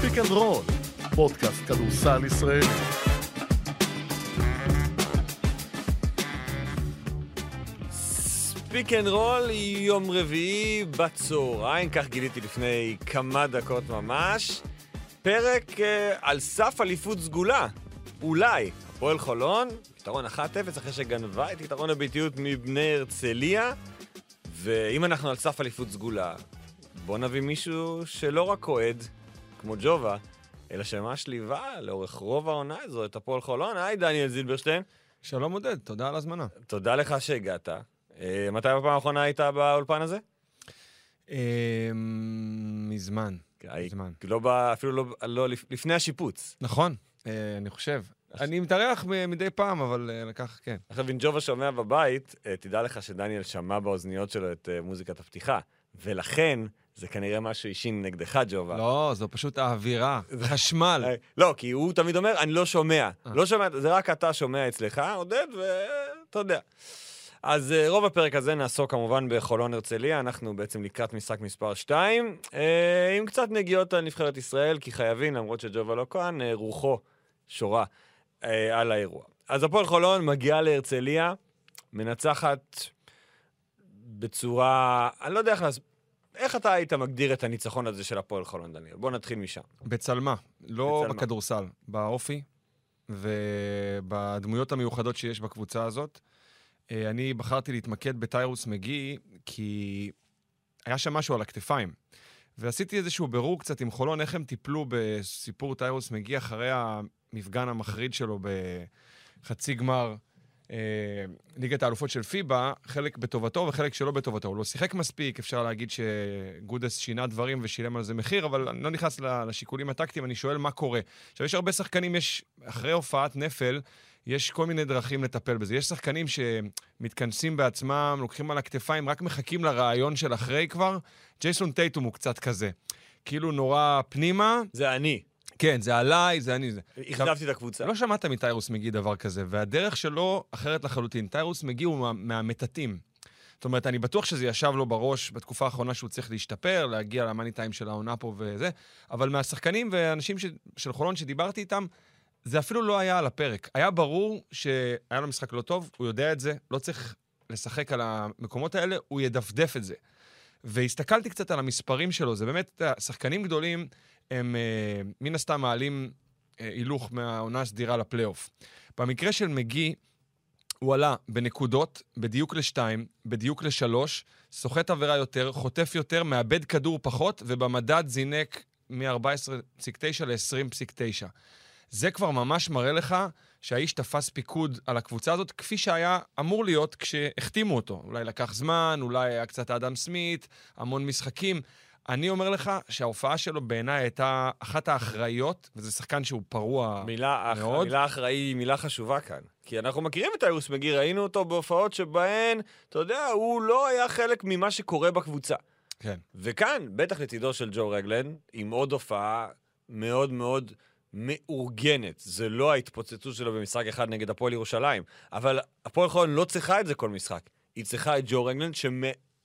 Speak and Roll, פודקאסט כדורסל ישראלי. Speak and Roll, יום רביעי בצהריים, כך גיליתי לפני כמה דקות ממש. פרק uh, על סף אליפות סגולה. אולי. הפועל חולון, יתרון 1-0 אחרי שגנבה את יתרון הביתיות מבני הרצליה. ואם אנחנו על סף אליפות סגולה, בוא נביא מישהו שלא רק אוהד, כמו ג'ובה, אלא שממש ליווה לאורך רוב העונה הזו את הפועל חולון. היי, דניאל זילברשטיין. שלום עודד, תודה על ההזמנה. תודה לך שהגעת. אה, מתי בפעם האחרונה היית באולפן הזה? אה, מזמן, היי, מזמן. לא ב... אפילו לא, לא לפ- לפני השיפוץ. נכון, אה, אני חושב. אני מתארח מדי פעם, אבל אה, לקח, כן. עכשיו, אם ג'ובה שומע בבית, אה, תדע לך שדניאל שמע באוזניות שלו את אה, מוזיקת הפתיחה, ולכן זה כנראה משהו אישי נגדך, ג'ובה. לא, זו פשוט האווירה, חשמל. אה, לא, כי הוא תמיד אומר, אני לא שומע. לא שומע, זה רק אתה שומע אצלך, עודד, ואתה יודע. אז אה, רוב הפרק הזה נעסוק כמובן בחולון הרצליה, אנחנו בעצם לקראת משחק מספר 2, עם קצת נגיעות על נבחרת ישראל, כי חייבים, למרות שג'ובה לא כאן, אה, רוחו שורה אה, על האירוע. אז הפועל חולון מגיעה להרצליה, מנצחת בצורה, אני לא יודע איך לעשות, איך אתה היית מגדיר את הניצחון הזה של הפועל חולון, דניאל? בוא נתחיל משם. בצלמה, לא בצלמה. בכדורסל, באופי ובדמויות המיוחדות שיש בקבוצה הזאת. אה, אני בחרתי להתמקד בטיירוס מגי, כי היה שם משהו על הכתפיים. ועשיתי איזשהו בירור קצת עם חולון, איך הם טיפלו בסיפור טיירוס מגי אחרי המפגן המחריד שלו בחצי גמר ליגת האלופות של פיבה, חלק בטובתו וחלק שלא בטובתו. הוא לא שיחק מספיק, אפשר להגיד שגודס שינה דברים ושילם על זה מחיר, אבל אני לא נכנס לשיקולים הטקטיים, אני שואל מה קורה. עכשיו, יש הרבה שחקנים, יש, אחרי הופעת נפל, יש כל מיני דרכים לטפל בזה. יש שחקנים שמתכנסים בעצמם, לוקחים על הכתפיים, רק מחכים לרעיון של אחרי כבר. ג'ייסון טייטום הוא קצת כזה. כאילו נורא פנימה, זה אני. כן, זה עליי, זה אני. החלפתי את הקבוצה. לא שמעת מטיירוס מגי דבר כזה, והדרך שלו אחרת לחלוטין. טיירוס מגי הוא מה- מהמטאטים. זאת אומרת, אני בטוח שזה ישב לו בראש בתקופה האחרונה שהוא צריך להשתפר, להגיע למאני טיים של העונה פה וזה, אבל מהשחקנים ואנשים ש... של חולון שדיברתי איתם, זה אפילו לא היה על הפרק. היה ברור שהיה לו משחק לא טוב, הוא יודע את זה, לא צריך לשחק על המקומות האלה, הוא ידפדף את זה. והסתכלתי קצת על המספרים שלו, זה באמת, שחקנים גדולים, הם אה, מן הסתם מעלים אה, הילוך מהעונה הסדירה לפלייאוף. במקרה של מגי, הוא עלה בנקודות, בדיוק לשתיים, בדיוק לשלוש, סוחט עבירה יותר, חוטף יותר, מאבד כדור פחות, ובמדד זינק מ-14.9 ל-20.9. זה כבר ממש מראה לך שהאיש תפס פיקוד על הקבוצה הזאת, כפי שהיה אמור להיות כשהחתימו אותו. אולי לקח זמן, אולי היה קצת אדם סמית, המון משחקים. אני אומר לך שההופעה שלו בעיניי הייתה אחת האחראיות, וזה שחקן שהוא פרוע מילה, מאוד. המילה אחראי היא מילה חשובה כאן. כי אנחנו מכירים את טיירוס מגי, ראינו אותו בהופעות שבהן, אתה יודע, הוא לא היה חלק ממה שקורה בקבוצה. כן. וכאן, בטח לצידו של ג'ו רגלן, עם עוד הופעה מאוד מאוד מאורגנת. זה לא ההתפוצצות שלו במשחק אחד נגד הפועל ירושלים, אבל הפועל חולון לא צריכה את זה כל משחק. היא צריכה את ג'ו רגלן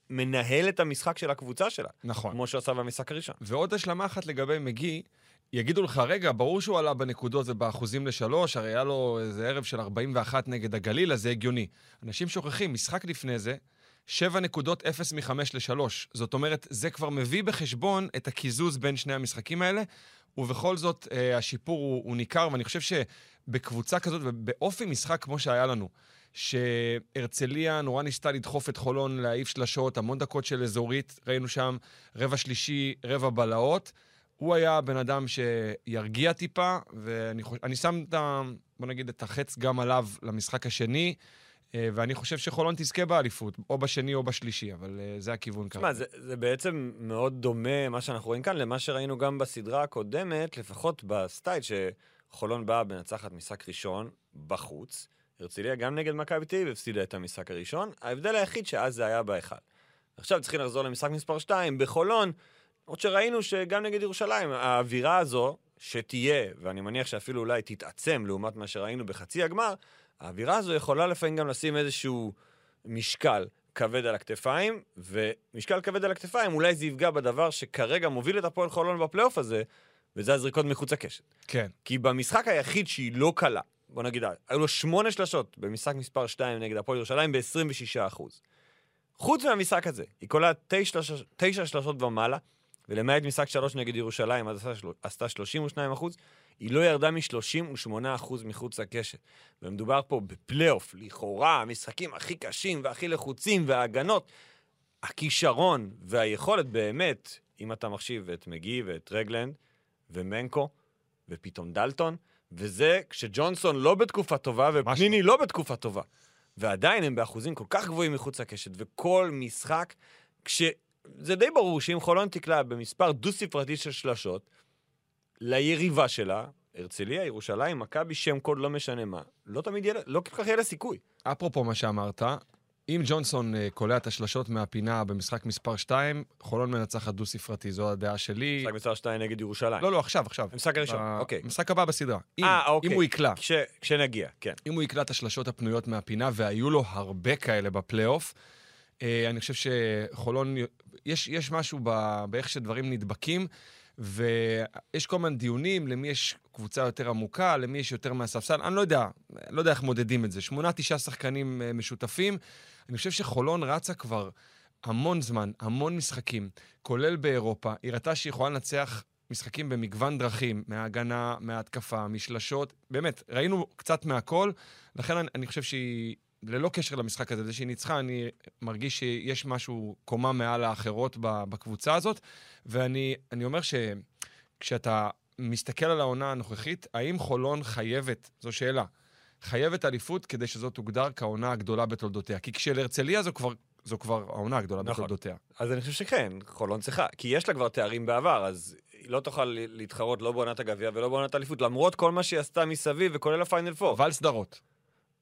שמנהל את המשחק של הקבוצה שלה, נכון. כמו שהוא עשה במשחק הראשון. ועוד השלמה אחת לגבי מגי, יגידו לך, רגע, ברור שהוא עלה בנקודות ובאחוזים לשלוש, הרי היה לו איזה ערב של 41 נגד הגליל, אז זה הגיוני. אנשים שוכחים, משחק לפני זה, שבע נקודות, אפס מחמש לשלוש. זאת אומרת, זה כבר מביא בחשבון את הקיזוז בין שני המשחקים האלה, ובכל זאת, אה, השיפור הוא, הוא ניכר, ואני חושב שבקבוצה כזאת, ובאופי משחק כמו שהיה לנו, שהרצליה נורא ניסתה לדחוף את חולון, להעיף שלשות, המון דקות של אזורית, ראינו שם רבע שלישי, רבע בלהות. הוא היה הבן אדם שירגיע טיפה, ואני חוש... אני שם את ה... בוא נגיד את החץ גם עליו למשחק השני, אה, ואני חושב שחולון תזכה באליפות, או בשני או בשלישי, אבל אה, זה הכיוון תשמע, כרגע. זה, זה בעצם מאוד דומה, מה שאנחנו רואים כאן, למה שראינו גם בסדרה הקודמת, לפחות בסטייל, שחולון באה בנצחת משחק ראשון בחוץ. הרצליה גם נגד מכבי תל אביב הפסידה את המשחק הראשון. ההבדל היחיד שאז זה היה בהיכל. עכשיו צריכים לחזור למשחק מספר 2 בחולון, עוד שראינו שגם נגד ירושלים, האווירה הזו, שתהיה, ואני מניח שאפילו אולי תתעצם לעומת מה שראינו בחצי הגמר, האווירה הזו יכולה לפעמים גם לשים איזשהו משקל כבד על הכתפיים, ומשקל כבד על הכתפיים, אולי זה יפגע בדבר שכרגע מוביל את הפועל חולון בפלייאוף הזה, וזה הזריקות מחוץ לקשת. כן. כי במשחק היחיד שהיא לא קלה, בוא נגיד, היו לו שמונה שלשות במשחק מספר 2 נגד הפועל ירושלים ב-26%. חוץ מהמשחק הזה, היא קולה תשע, תשע שלשות ומעלה, ולמעט משחק 3 נגד ירושלים, אז עשתה, של- עשתה 32%, היא לא ירדה מ-38% מחוץ לקשת. ומדובר פה בפלייאוף, לכאורה, המשחקים הכי קשים והכי לחוצים וההגנות. הכישרון והיכולת באמת, אם אתה מחשיב את מגי ואת רגלנד ומנקו ופתאום דלטון, וזה כשג'ונסון לא בתקופה טובה ופניני לא בתקופה טובה. ועדיין הם באחוזים כל כך גבוהים מחוץ לקשת, וכל משחק, כש... זה די ברור שאם חולון תקלע במספר דו-ספרתי של שלשות, ליריבה שלה, הרצליה, ירושלים, מכבי, שם קוד, לא משנה מה, לא תמיד יהיה, לא כל כך יהיה לה סיכוי. אפרופו מה שאמרת, אם ג'ונסון אה, קולע את השלשות מהפינה במשחק מספר 2, חולון מנצחת דו-ספרתי, זו הדעה שלי. משחק מספר 2 נגד ירושלים. לא, לא, עכשיו, עכשיו. המשחק הראשון, אוקיי. המשחק הבא בסדרה. אה, אוקיי. אם הוא יקלע, כש... כשנגיע, כן. אם הוא יקלע את השלשות הפנויות מהפינה, והיו לו הרבה כאלה בפלייאוף, אה, אני חושב שחולון, יש, יש משהו ב, באיך שדברים נדבקים, ויש כל מיני דיונים למי יש קבוצה יותר עמוקה, למי יש יותר מהספסל, אני לא יודע, לא יודע איך מודדים את זה. שמונה, תשעה שחקנים אה, משותפים. אני חושב שחולון רצה כבר המון זמן, המון משחקים, כולל באירופה. היא ראתה שהיא יכולה לנצח משחקים במגוון דרכים, מההגנה, מההתקפה, משלשות. באמת, ראינו קצת מהכל, לכן אני, אני חושב שהיא, ללא קשר למשחק הזה, זה שהיא ניצחה, אני מרגיש שיש משהו, קומה מעל האחרות בקבוצה הזאת, ואני אני אומר שכשאתה מסתכל על העונה הנוכחית, האם חולון חייבת, זו שאלה, חייבת אליפות כדי שזאת תוגדר כהעונה הגדולה בתולדותיה? כי כשלהרצליה זו כבר, זו כבר העונה הגדולה נכון. בתולדותיה. אז אני חושב שכן, חולון צריכה, כי יש לה כבר תארים בעבר, אז היא לא תוכל להתחרות לא בעונת הגביע ולא בעונת האליפות, למרות כל מה שהיא עשתה מסביב וכולל הפיינל פור. אבל סדרות.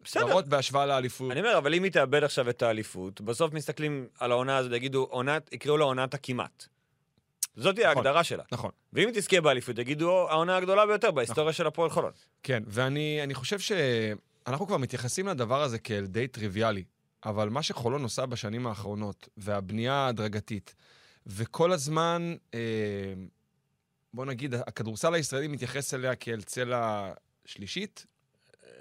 בסדר. סדרות בהשוואה לאליפות. אני אומר, אבל אם היא תאבד עכשיו את האליפות, בסוף מסתכלים על העונה הזאת ויגידו, עונת, יקראו לה עונת הכמעט. זאת נכון. ההגדרה שלה. נכון. ואם היא תזכה באליפות, יגידו, העונה הגדולה ביותר בהיסטוריה של הפועל חולון. כן, ואני אני חושב שאנחנו כבר מתייחסים לדבר הזה כאל די טריוויאלי, אבל מה שחולון עושה בשנים האחרונות, והבנייה ההדרגתית, וכל הזמן, אה, בוא נגיד, הכדורסל הישראלי מתייחס אליה כאל צלע שלישית,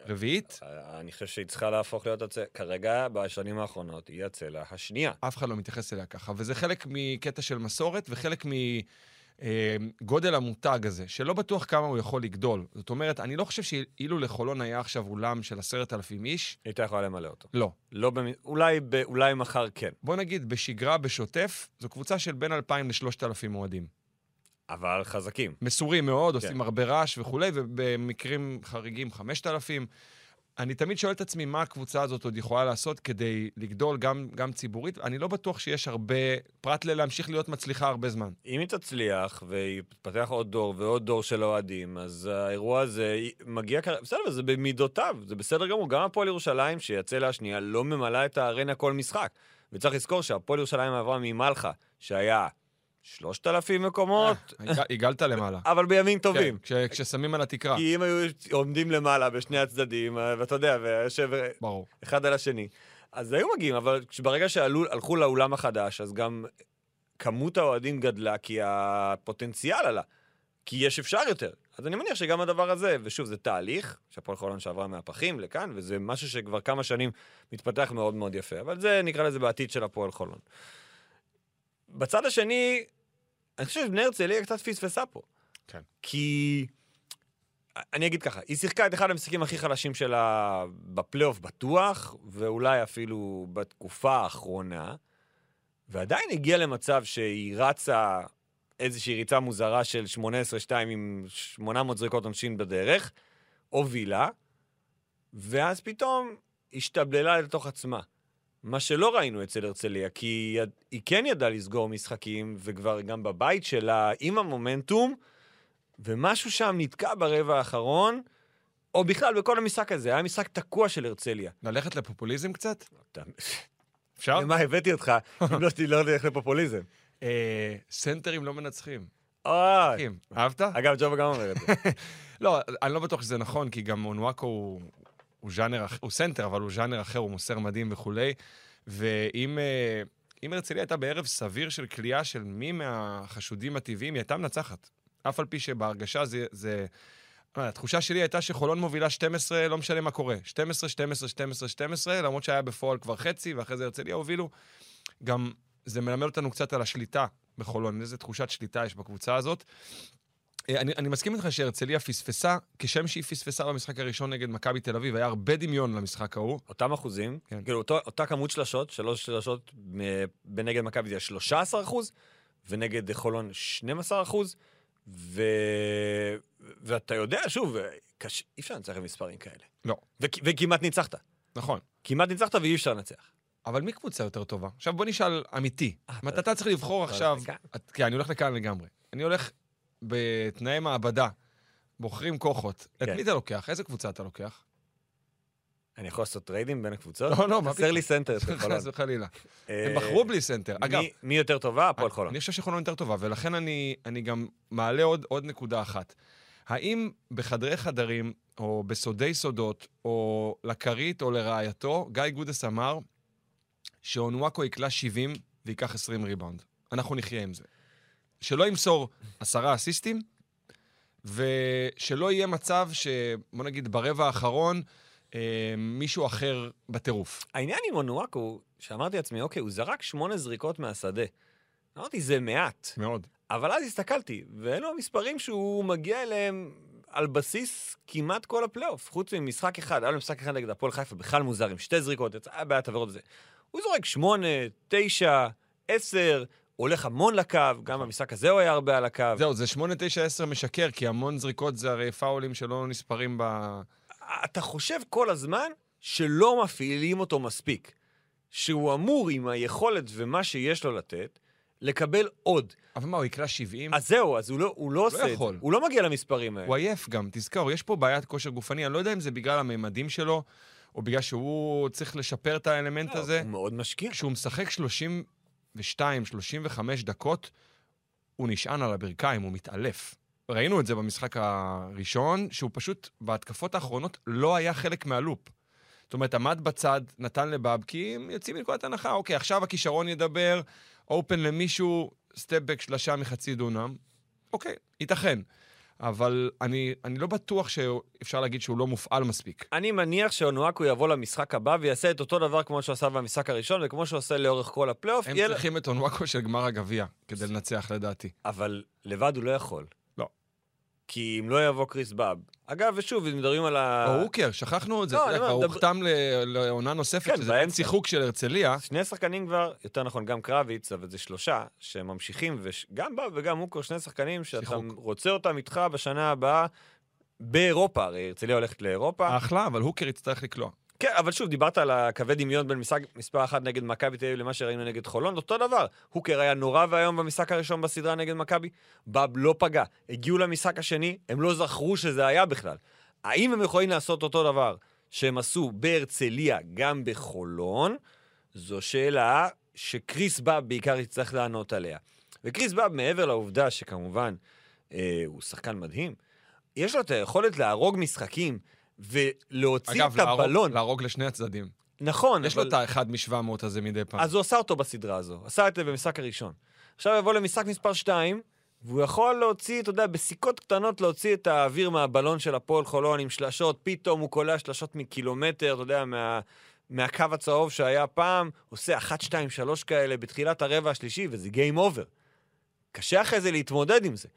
רביעית, אני חושב שהיא צריכה להפוך להיות הצלע, כרגע, בשנים האחרונות, היא הצלע השנייה. אף אחד לא מתייחס אליה ככה, וזה חלק מקטע של מסורת וחלק מגודל המותג הזה, שלא בטוח כמה הוא יכול לגדול. זאת אומרת, אני לא חושב שאילו לחולון היה עכשיו אולם של עשרת אלפים איש, הייתה יכולה למלא אותו. לא. לא במ... אולי, ב... אולי מחר כן. בוא נגיד, בשגרה, בשוטף, זו קבוצה של בין 2,000 ל-3,000 אוהדים. אבל חזקים. מסורים מאוד, כן. עושים הרבה רעש וכולי, ובמקרים חריגים 5,000. אני תמיד שואל את עצמי מה הקבוצה הזאת עוד יכולה לעשות כדי לגדול גם, גם ציבורית. אני לא בטוח שיש הרבה, פרט ללהמשיך להיות מצליחה הרבה זמן. אם היא תצליח ויתפתח עוד דור ועוד דור של אוהדים, אז האירוע הזה מגיע כרגע, בסדר, זה במידותיו, זה בסדר גמור. גם הפועל ירושלים, שיצא לה השנייה, לא ממלאה את הארנה כל משחק. וצריך לזכור שהפועל ירושלים עברה ממלחה, שהיה 3,000 מקומות, הגע- הגלת למעלה. אבל בימים טובים. כן, כש, כששמים על התקרה, כי אם היו עומדים למעלה בשני הצדדים, אה, ואתה יודע, ויושב. אחד על השני, אז היו מגיעים, אבל ברגע שהלכו לאולם החדש, אז גם כמות האוהדים גדלה, כי הפוטנציאל עלה. כי יש אפשר יותר. אז אני מניח שגם הדבר הזה, ושוב, זה תהליך, שהפועל חולון שעברה מהפחים לכאן, וזה משהו שכבר כמה שנים מתפתח מאוד מאוד יפה. אבל זה, נקרא לזה בעתיד של הפועל חולון. בצד השני, אני חושב שבני הרצליה קצת פספסה פה. כן. כי... אני אגיד ככה, היא שיחקה את אחד המשחקים הכי חלשים שלה בפלייאוף בטוח, ואולי אפילו בתקופה האחרונה, ועדיין הגיעה למצב שהיא רצה איזושהי ריצה מוזרה של 18-2 עם 800 זריקות עונשין בדרך, הובילה, ואז פתאום השתבללה לתוך עצמה. מה שלא ראינו אצל הרצליה, כי היא, היא כן ידעה לסגור משחקים, וכבר גם בבית שלה, עם המומנטום, ומשהו שם נתקע ברבע האחרון, או בכלל בכל המשחק הזה, היה משחק תקוע של הרצליה. ללכת לפופוליזם קצת? אפשר? למה הבאתי אותך, אם לא לא נלך לפופוליזם? אה, סנטרים לא מנצחים. אחים, אהבת? אגב, ג'ובה גם אומר את זה. לא, אני לא בטוח שזה נכון, כי גם אונוואקו הוא, הוא ז'אנר, אח- הוא סנטר, אבל הוא ז'אנר אחר, הוא מוסר מדהים וכולי. ואם אה, אם הרצליה הייתה בערב סביר של קליעה של מי מהחשודים הטבעיים, היא הייתה מנצחת. אף על פי שבהרגשה זה... זה... התחושה שלי הייתה שחולון מובילה 12, לא משנה מה קורה. 12, 12, 12, 12, למרות שהיה בפועל כבר חצי, ואחרי זה הרצליה הובילו. גם זה מלמד אותנו קצת על השליטה בחולון, איזה תחושת שליטה יש בקבוצה הזאת. אה, אני, אני מסכים איתך שהרצליה פספסה, כשם שהיא פספסה במשחק הראשון נגד מכבי תל אביב, היה הרבה דמיון למשחק ההוא. אותם אחוזים, כן. כאילו אותו, אותה כמות שלשות, שלוש שלשות מ- בנגד מכבי זה 13 אחוז, ונגד חולון 12 אחוז, ו... ואתה יודע, שוב, קש... אי אפשר לנצח עם מספרים כאלה. לא. ו... וכמעט ניצחת. נכון. כמעט ניצחת ואי אפשר לנצח. אבל מי קבוצה יותר טובה? עכשיו בוא נשאל אמיתי. אה, אתה- צריך לבחור עכשיו... כן, אני הולך לכאן לגמרי. אני הולך בתנאי מעבדה, בוחרים כוחות. את כן. מי אתה לוקח? איזה קבוצה אתה לוקח? אני יכול לעשות טריידים בין הקבוצות? לא, לא, מה חסר פתאום? לי סנטר אצל חולון. חס וחלילה. הם אה, בחרו בלי סנטר. אגב, מי- יותר טובה? הפועל חולון. אני חושב שחולון יותר טובה, ולכן אני, גם מעלה עוד נקודה אחת. האם בחדרי חדרים, או בסודי סודות, או לכרית או לרעייתו, גיא גודס אמר שאונוואקו יקלע 70 וייקח 20 ריבאונד. אנחנו נחיה עם זה. שלא ימסור עשרה אסיסטים, ושלא יהיה מצב ש... בוא נגיד, ברבע האחרון, אה, מישהו אחר בטירוף. העניין עם אונואקו, שאמרתי לעצמי, אוקיי, הוא זרק שמונה זריקות מהשדה. אמרתי, זה מעט. מאוד. אבל אז הסתכלתי, ואלו המספרים שהוא מגיע אליהם על בסיס כמעט כל הפלייאוף, חוץ ממשחק אחד, היה לו משחק אחד נגד הפועל חיפה, בכלל מוזר, עם שתי זריקות, יצא- היה בעיית עבירות וזה. הוא זורק שמונה, תשע, עשר, הולך המון לקו, גם במשחק הזה הוא היה הרבה על הקו. זהו, זה 8, 9, 10 משקר, כי המון זריקות זה הרי פאולים שלא נספרים ב... אתה חושב כל הזמן שלא מפעילים אותו מספיק. שהוא אמור, עם היכולת ומה שיש לו לתת, לקבל עוד. אבל מה, הוא יקלע 70? אז זהו, אז הוא לא, הוא לא עושה את יכול. זה. הוא לא מגיע למספרים האלה. הוא עייף גם, תזכור, יש פה בעיית כושר גופני, אני לא יודע אם זה בגלל הממדים שלו, או בגלל שהוא צריך לשפר את האלמנט לא, הזה. הוא מאוד משקיע. כשהוא משחק 32, 35 דקות, הוא נשען על הברכיים, הוא מתעלף. ראינו את זה במשחק הראשון, שהוא פשוט בהתקפות האחרונות לא היה חלק מהלופ. זאת אומרת, עמד בצד, נתן לבבקי, יוצאים מנקודת הנחה, אוקיי, עכשיו הכישרון ידבר, אופן למישהו, step back שלשה מחצי דונם. אוקיי, ייתכן. אבל אני, אני לא בטוח שאפשר להגיד שהוא לא מופעל מספיק. אני מניח שאונואקו יבוא למשחק הבא ויעשה את אותו דבר כמו שהוא עשה במשחק הראשון, וכמו שהוא עושה לאורך כל הפלייאוף. הם יהיה- צריכים את אונוואקו של גמר הגביע כדי לנצח, לדעתי. אבל לבד הוא לא יכול. כי אם לא יבוא קריס באב. אגב, ושוב, אם מדברים על ה... או הוקר, שכחנו את זה. לא, כבר ל- לעונה נוספת, כן, שזה. אין שיחוק של הרצליה. שני שחקנים כבר, יותר נכון, גם קרביץ, אבל זה שלושה, שממשיכים, וגם באב וגם הוקר, שני שחקנים שאתה. רוצה אותם איתך בשנה הבאה באירופה, הרי הרצליה הולכת לאירופה. אחלה, אבל הוקר יצטרך לקלוע. כן, אבל שוב, דיברת על הקווי דמיון בין משחק מספר אחת נגד מכבי תל אביב למה שראינו נגד חולון, אותו דבר. הוקר היה נורא ואיום במשחק הראשון בסדרה נגד מכבי, באב לא פגע. הגיעו למשחק השני, הם לא זכרו שזה היה בכלל. האם הם יכולים לעשות אותו דבר שהם עשו בהרצליה גם בחולון? זו שאלה שקריס באב בעיקר יצטרך לענות עליה. וקריס באב, מעבר לעובדה שכמובן אה, הוא שחקן מדהים, יש לו את היכולת להרוג משחקים ולהוציא אגב, את הבלון. להרוג- להרוג לשני הצדדים. נכון, יש לו אבל... את האחד מ-700 הזה מדי פעם. אז הוא עשה אותו בסדרה הזו, עשה את זה במשחק הראשון. עכשיו יבוא למשחק מספר 2, והוא יכול להוציא, אתה יודע, בסיכות קטנות להוציא את האוויר מהבלון של הפועל חולון עם שלשות, פתאום הוא קולע שלשות מקילומטר, אתה יודע, מה, מהקו הצהוב שהיה פעם, עושה 1, 2, 3 כאלה בתחילת הרבע השלישי, וזה גיים אובר. קשה אחרי זה להתמודד עם זה.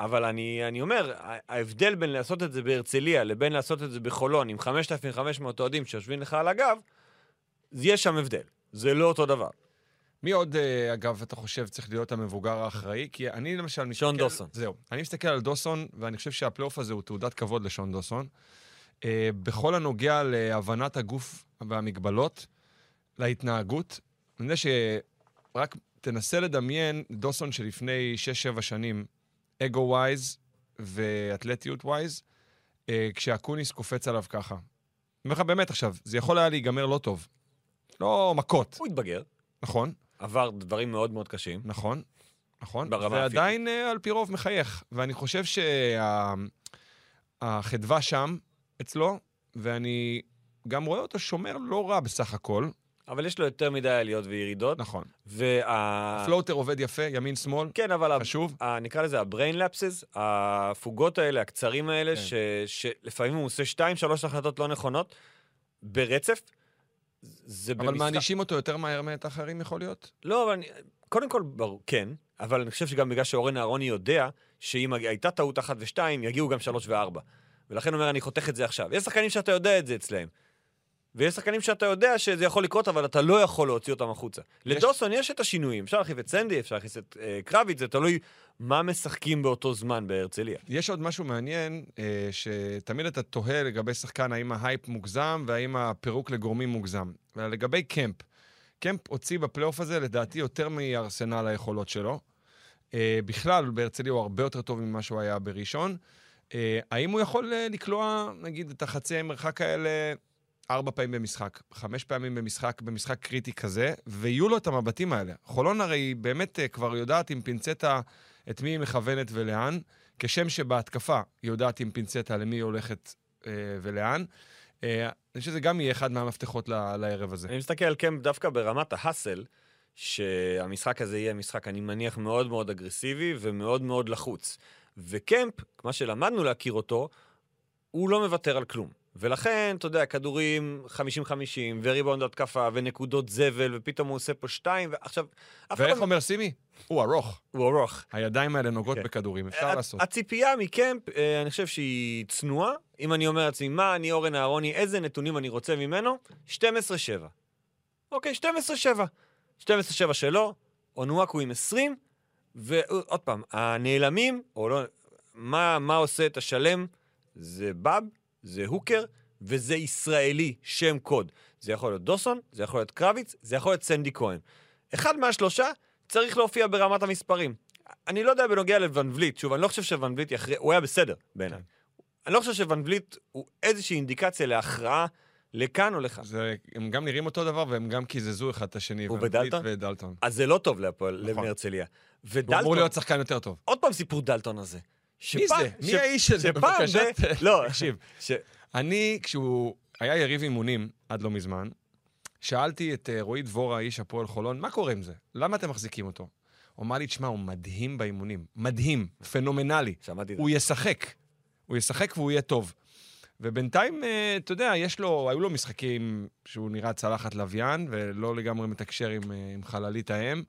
אבל אני, אני אומר, ההבדל בין לעשות את זה בהרצליה לבין לעשות את זה בחולון עם 5,500 אוהדים שיושבים לך על הגב, יש שם הבדל. זה לא אותו דבר. מי עוד, אה, אגב, אתה חושב צריך להיות המבוגר האחראי? כי אני למשל מסתכל... שון דוסון. זהו. אני מסתכל על דוסון, ואני חושב שהפלייאוף הזה הוא תעודת כבוד לשון דוסון. אה, בכל הנוגע להבנת הגוף והמגבלות, להתנהגות, אני יודע שרק תנסה לדמיין דוסון שלפני 6-7 שנים, ego wise ואתלטיות wise, אה, כשאקוניס קופץ עליו ככה. אני אומר לך באמת עכשיו, זה יכול היה להיגמר לא טוב. לא מכות, הוא התבגר, נכון? עבר דברים מאוד מאוד קשים. נכון, נכון. ברמה ועדיין אה, על פי רוב מחייך. ואני חושב שהחדווה שם, אצלו, ואני גם רואה אותו שומר לא רע בסך הכל. אבל יש לו יותר מדי עליות וירידות. נכון. וה... הפלוטר עובד יפה, ימין-שמאל, כן, אבל חשוב. ה- נקרא לזה ה-brain lapses, ההפוגות האלה, הקצרים האלה, כן. ש... שלפעמים הוא עושה שתיים, שלוש החלטות לא נכונות ברצף. זה אבל במשחק- מענישים אותו יותר מהר מאת האחרים, יכול להיות? לא, אבל אני... קודם כל, ברור, כן, אבל אני חושב שגם בגלל שאורן אהרוני יודע שאם הייתה טעות אחת ושתיים, יגיעו גם שלוש וארבע. ולכן הוא אומר, אני חותך את זה עכשיו. יש שחקנים שאתה יודע את זה אצלהם. ויש שחקנים שאתה יודע שזה יכול לקרות, אבל אתה לא יכול להוציא אותם החוצה. יש- לדוסון יש את השינויים. אפשר להחליף את סנדי, אפשר להכניס את אה, קרביץ, זה תלוי מה משחקים באותו זמן בהרצליה. יש עוד משהו מעניין, אה, שתמיד אתה תוהה לגבי שחקן, האם ההייפ מוגזם והאם הפירוק לגורמים מוגזם. ולגבי קמפ, קמפ הוציא בפלייאוף הזה, לדעתי, יותר מארסנל היכולות שלו. אה, בכלל, בהרצליה הוא הרבה יותר טוב ממה שהוא היה בראשון. אה, האם הוא יכול אה, לקלוע, נגיד, את החצי מרחק האלה ארבע פעמים במשחק, חמש פעמים במשחק, במשחק קריטי כזה, ויהיו לו את המבטים האלה. חולון הרי באמת אה, כבר יודעת עם פינצטה את מי היא מכוונת ולאן, כשם שבהתקפה היא יודעת עם פינצטה למי היא הולכת אה, ולאן. אה, אני חושב שזה גם יהיה אחד מהמפתחות ל- לערב הזה. אני מסתכל על קמפ דווקא ברמת ההאסל, שהמשחק הזה יהיה משחק, אני מניח, מאוד מאוד אגרסיבי ומאוד מאוד לחוץ. וקמפ, מה שלמדנו להכיר אותו, הוא לא מוותר על כלום. ולכן, אתה יודע, כדורים 50-50, וריבאונד התקפה, ונקודות זבל, ופתאום הוא עושה פה שתיים, ועכשיו... ואיך לא- אומר סימי? הוא ארוך. הוא ארוך. הידיים האלה נוגעות כן. בכדורים, אפשר לעשות. הציפייה מקמפ, אה, אני חושב שהיא צנועה. אם אני אומר לעצמי, מה אני אורן אהרוני, איזה נתונים אני רוצה ממנו? 12-7. אוקיי, 12-7. 12-7 שלו, אונואקו עם 20, ועוד פעם, הנעלמים, או לא, מה, מה עושה את השלם? זה באב, זה הוקר, וזה ישראלי, שם קוד. זה יכול להיות דוסון, זה יכול להיות קרביץ, זה יכול להיות סנדי כהן. אחד מהשלושה צריך להופיע ברמת המספרים. אני לא יודע בנוגע לוון וליט, שוב, אני לא חושב שוון וליט יכריע, הוא היה בסדר בעיניי. כן. אני לא חושב שוון וליט הוא איזושהי אינדיקציה להכרעה לכאן או לכאן. זה, הם גם נראים אותו דבר והם גם קיזזו אחד את השני. הוא ון ודלטון? ודלטון. אז זה לא טוב להפועל, נכון. הוא ודלטון, אמור להיות שחקן יותר טוב. עוד פעם סיפור דלטון הזה. מי זה? ש- מי האיש הזה? שפעם ת- לא, תקשיב. ש- אני, כשהוא היה יריב אימונים עד לא מזמן, שאלתי את אה, רועי דבורה, איש הפועל חולון, מה קורה עם זה? למה אתם מחזיקים אותו? הוא אמר לי, תשמע, הוא מדהים באימונים. מדהים, פנומנלי. שמעתי את זה. הוא ישחק. הוא ישחק והוא יהיה טוב. ובינתיים, אה, אתה יודע, יש לו, היו לו משחקים שהוא נראה צלחת לוויין, ולא לגמרי מתקשר עם, אה, עם חללית האם,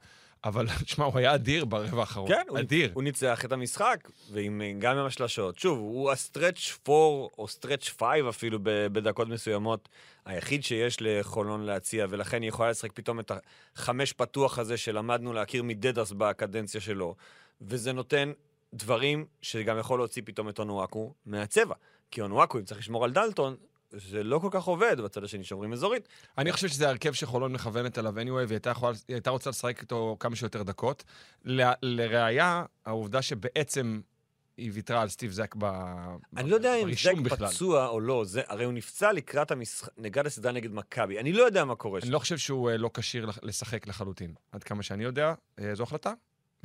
אבל תשמע, הוא היה אדיר ברבע האחרון. כן, אדיר. הוא ניצח את המשחק, ועם, גם עם השלשות. שוב, הוא ה stretch 4 או stretch 5 אפילו בדקות מסוימות, היחיד שיש לחולון להציע, ולכן היא יכולה לשחק פתאום את החמש פתוח הזה שלמדנו להכיר מדדרס בקדנציה שלו, וזה נותן דברים שגם יכול להוציא פתאום את אונואקו מהצבע. כי אונואקו, אם צריך לשמור על דלטון, זה לא כל כך עובד, בצד השני שומרים אזורית. אני חושב שזה ההרכב שחולון מכוונת אליו anyway, והיא הייתה, יכולה, היא הייתה רוצה לשחק איתו כמה שיותר דקות. ל- לראיה, העובדה שבעצם היא ויתרה על סטיב זק ב... אני לא יודע אם זק בכלל. פצוע או לא, זה, הרי הוא נפצע לקראת המשחק, נגד הסדרה נגד מכבי. אני לא יודע מה קורה שם. אני לא חושב שהוא אה, לא כשיר לשחק לחלוטין. עד כמה שאני יודע, אה, זו החלטה.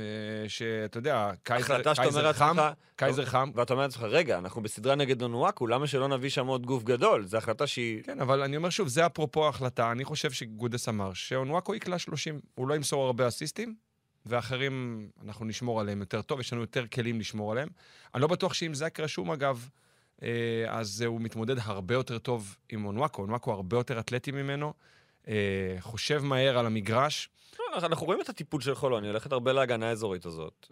אה, שאתה יודע, קייזר, קייזר חם, קייזר חם. ואתה אומר לעצמך, רגע, אנחנו בסדרה נגד אונואקו, למה שלא נביא שם עוד גוף גדול? זו החלטה שהיא... כן, אבל אני אומר שוב, זה אפרופו ההחלטה. אני חושב שגודס אמר שאונואקו יקלע 30. הוא לא ימסור הרבה אסיסטים, ואחרים, אנחנו נשמור עליהם יותר טוב, יש לנו יותר כלים לשמור עליהם. אני לא בטוח שאם זק רשום, אגב, אה, אז הוא מתמודד הרבה יותר טוב עם אונואקו. אונואקו הרבה יותר אתלטי ממנו, אה, חושב מהר על המגרש. לא, אנחנו- רואים את הטיפול של חולון, היא הולכת הרבה להגנה האזורית הזאת.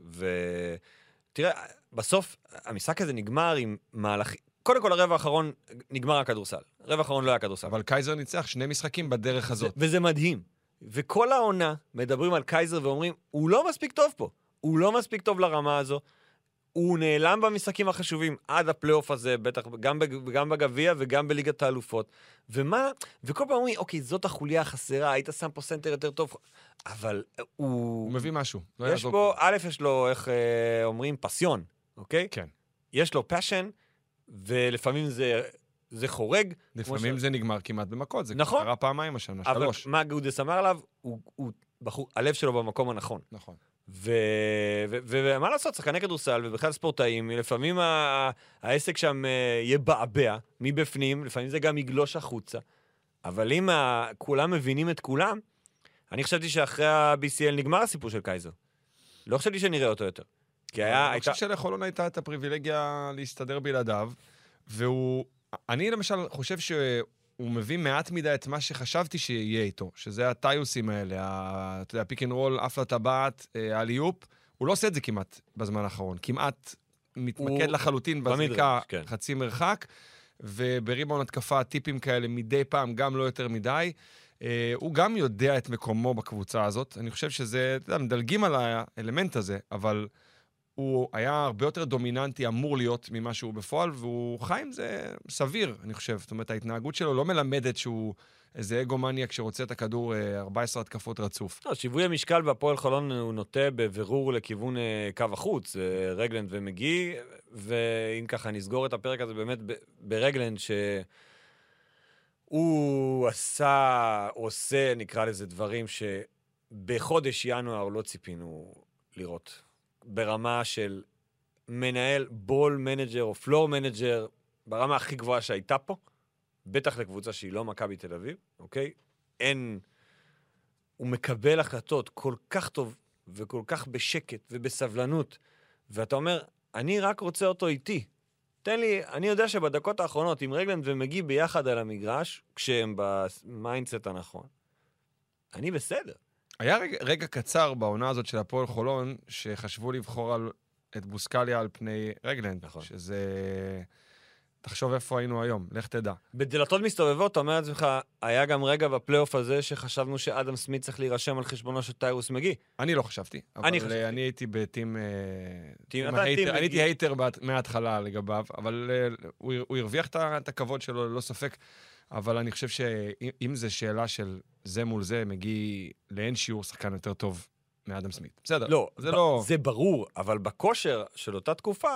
ותראה, בסוף המשחק הזה נגמר עם מהלכים... קודם כל, הרבע האחרון נגמר הכדורסל. הרבע האחרון לא היה כדורסל. אבל קייזר ניצח שני משחקים בדרך הזאת. וזה מדהים. וכל העונה מדברים על קייזר ואומרים, הוא לא מספיק טוב פה. הוא לא מספיק טוב לרמה הזו. הוא נעלם במשחקים החשובים עד הפלייאוף הזה, בטח גם, בג- גם בגביע וגם בליגת האלופות. ומה, וכל פעם אומרים, אוקיי, זאת החוליה החסרה, היית שם פה סנטר יותר טוב. אבל הוא... הוא מביא משהו. לא יש יעזור בו, א', יש לו, איך אה, אומרים, passion, אוקיי? כן. יש לו passion, ולפעמים זה, זה חורג. לפעמים ש- זה נגמר כמעט במכות. זה נכון. קרה פעמיים השנה, אבל שלוש. מה גודס אמר עליו, הוא, הוא בחור, הלב שלו במקום הנכון. נכון. ומה לעשות, שחקני כדורסל ובכלל ספורטאים, לפעמים העסק שם אה, יבעבע מבפנים, לפעמים זה גם יגלוש החוצה. אבל אם. כולם מבינים את כולם, אני חשבתי שאחרי ה-BCL נגמר הסיפור של קייזר. לא חשבתי שנראה אותו יותר. כי היה... אני הייתה... חושב שלחולון הייתה את הפריבילגיה להסתדר בלעדיו, והוא... אני למשל חושב שהוא מביא מעט מדי את מה שחשבתי שיהיה איתו, שזה הטיוסים האלה, אתה יודע, pick and roll, עף לטבעת, alley-oop. הוא לא עושה את זה כמעט בזמן האחרון. כמעט מתמקד הוא- לחלוטין בזריקה כן. חצי מרחק, ובריבאון התקפה טיפים כאלה מדי פעם, גם לא יותר מדי. אה, הוא גם יודע את מקומו בקבוצה הזאת. אני חושב שזה, אתה יודע, מדלגים על האלמנט הזה, אבל הוא היה הרבה יותר דומיננטי, אמור להיות, ממה שהוא בפועל, והוא חי עם זה סביר, אני חושב. זאת אומרת, ההתנהגות שלו לא מלמדת שהוא איזה אגומניאק שרוצה את הכדור אה, 14 התקפות רצוף. לא, שיווי המשקל בהפועל חולון הוא נוטה בבירור לכיוון אה, קו החוץ, אה, רגלנד ומגי, ואם ככה נסגור את הפרק הזה באמת ברגלנד, שהוא עשה, עושה, נקרא לזה, דברים שבחודש ינואר לא ציפינו לראות. ברמה של מנהל ball manager או floor manager, ברמה הכי גבוהה שהייתה פה, בטח לקבוצה שהיא לא מכבי תל אביב, אוקיי? אין... הוא מקבל החלטות כל כך טוב וכל כך בשקט ובסבלנות, ואתה אומר, אני רק רוצה אותו איתי. תן לי, אני יודע שבדקות האחרונות, אם רגלנד ומגי ביחד על המגרש, כשהם ב mindset הנכון, אני בסדר. היה רגע, רגע קצר בעונה הזאת של הפועל חולון, שחשבו לבחור על, את בוסקליה על פני רגלנד. נכון. שזה... תחשוב איפה היינו היום, לך תדע. בדלתות מסתובבות, אתה אומר לעצמך, היה גם רגע בפלייאוף הזה שחשבנו שאדם סמית צריך להירשם על חשבונו של טיירוס מגי. אני לא חשבתי. אבל אני חשבתי. אני הייתי ב team... אה, team- אתה hater- team אני הייתי. hater בהת- מההתחלה לגביו, אבל אה, הוא הוא הרוויח את הכבוד שלו, ללא ספק. אבל אני חושב שאם זו שאלה של זה מול זה, מגיע לאין שיעור שחקן יותר טוב מאדם סמית. בסדר, לא, זה לא... זה ברור, אבל בכושר של אותה תקופה,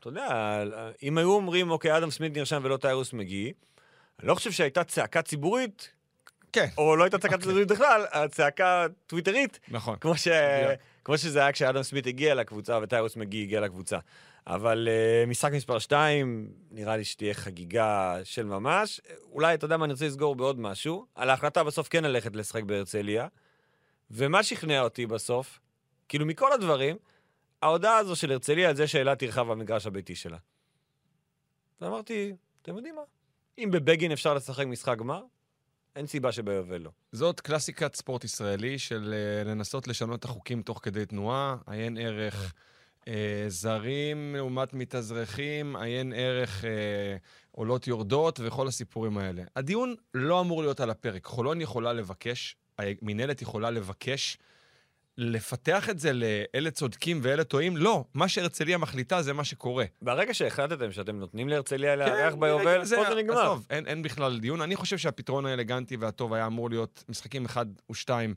אתה יודע, אם היו אומרים, אוקיי, אדם סמית נרשם ולא טיירוס מגי, אני לא חושב שהייתה צעקה ציבורית, כן, או לא הייתה צעקה אוקיי. ציבורית בכלל, הצעקה טוויטרית, נכון. כמו, ש... כמו שזה היה כשאדם סמית הגיע לקבוצה וטיירוס מגי הגיע לקבוצה. אבל uh, משחק מספר 2, נראה לי שתהיה חגיגה של ממש. אולי, אתה יודע מה, אני רוצה לסגור בעוד משהו. על ההחלטה בסוף כן ללכת לשחק בהרצליה. ומה שכנע אותי בסוף? כאילו, מכל הדברים, ההודעה הזו של הרצליה על זה שאילת תרחב במגרש הביתי שלה. ואמרתי, אתם יודעים מה? אם בבגין אפשר לשחק משחק גמר, אין סיבה שביובל לא. זאת קלאסיקת ספורט ישראלי של אה, לנסות לשנות את החוקים תוך כדי תנועה, עיין ערך אה, זרים לעומת מתאזרחים, עיין ערך אה, עולות יורדות וכל הסיפורים האלה. הדיון לא אמור להיות על הפרק. חולון יכולה לבקש, המינהלת יכולה לבקש לפתח את זה לאלה צודקים ואלה טועים. לא, מה שהרצליה מחליטה זה מה שקורה. ברגע שהחלטתם שאתם נותנים להרצליה לארח כן, ביובל, רגע, פה זה נגמר. עזוב, אין, אין בכלל דיון. אני חושב שהפתרון האלגנטי והטוב היה אמור להיות משחקים אחד ושתיים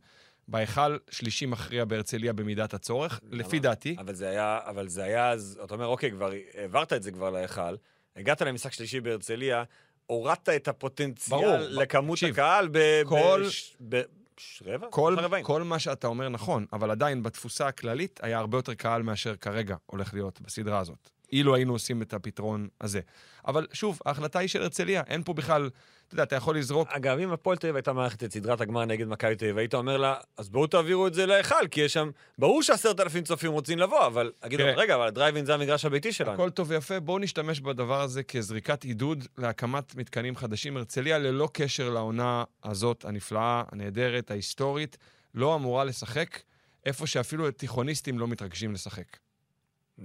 בהיכל, שלישי מכריע בהרצליה במידת הצורך, לפי דעתי. אבל זה היה, אבל זה היה אז, אתה אומר, אוקיי, כבר העברת את זה כבר להיכל, הגעת למשחק שלישי בהרצליה, הורדת את הפוטנציאל ברור, לכמות תקשיב, הקהל ב... כל- בש- ב... ש- רבע? כל. כל מה שאתה אומר נכון, אבל עדיין בתפוסה הכללית היה הרבה יותר קהל מאשר כרגע הולך להיות בסדרה הזאת. אילו היינו עושים את הפתרון הזה. אבל שוב, ההחלטה היא של הרצליה, אין פה בכלל, אתה יודע, אתה יכול לזרוק אגב, אם הפועל תל אביב הייתה מארחת את סדרת הגמר נגד מכבי תל אביב, היית אומר לה, אז בואו תעבירו את זה להיכל, כי יש שם, ברור שעשרת אלפים צופים רוצים לבוא, אבל אגידו, תראה. רגע, אבל הדרייבין זה המגרש הביתי שלנו. הכל טוב ויפה, בואו נשתמש בדבר הזה כזריקת עידוד להקמת מתקנים חדשים. הרצליה, ללא קשר לעונה הזאת, הנפלאה, הנהדרת, ההיסטורית, לא אמורה לשחק איפה שאפילו תיכוניסטים לא מתרגשים לשחק.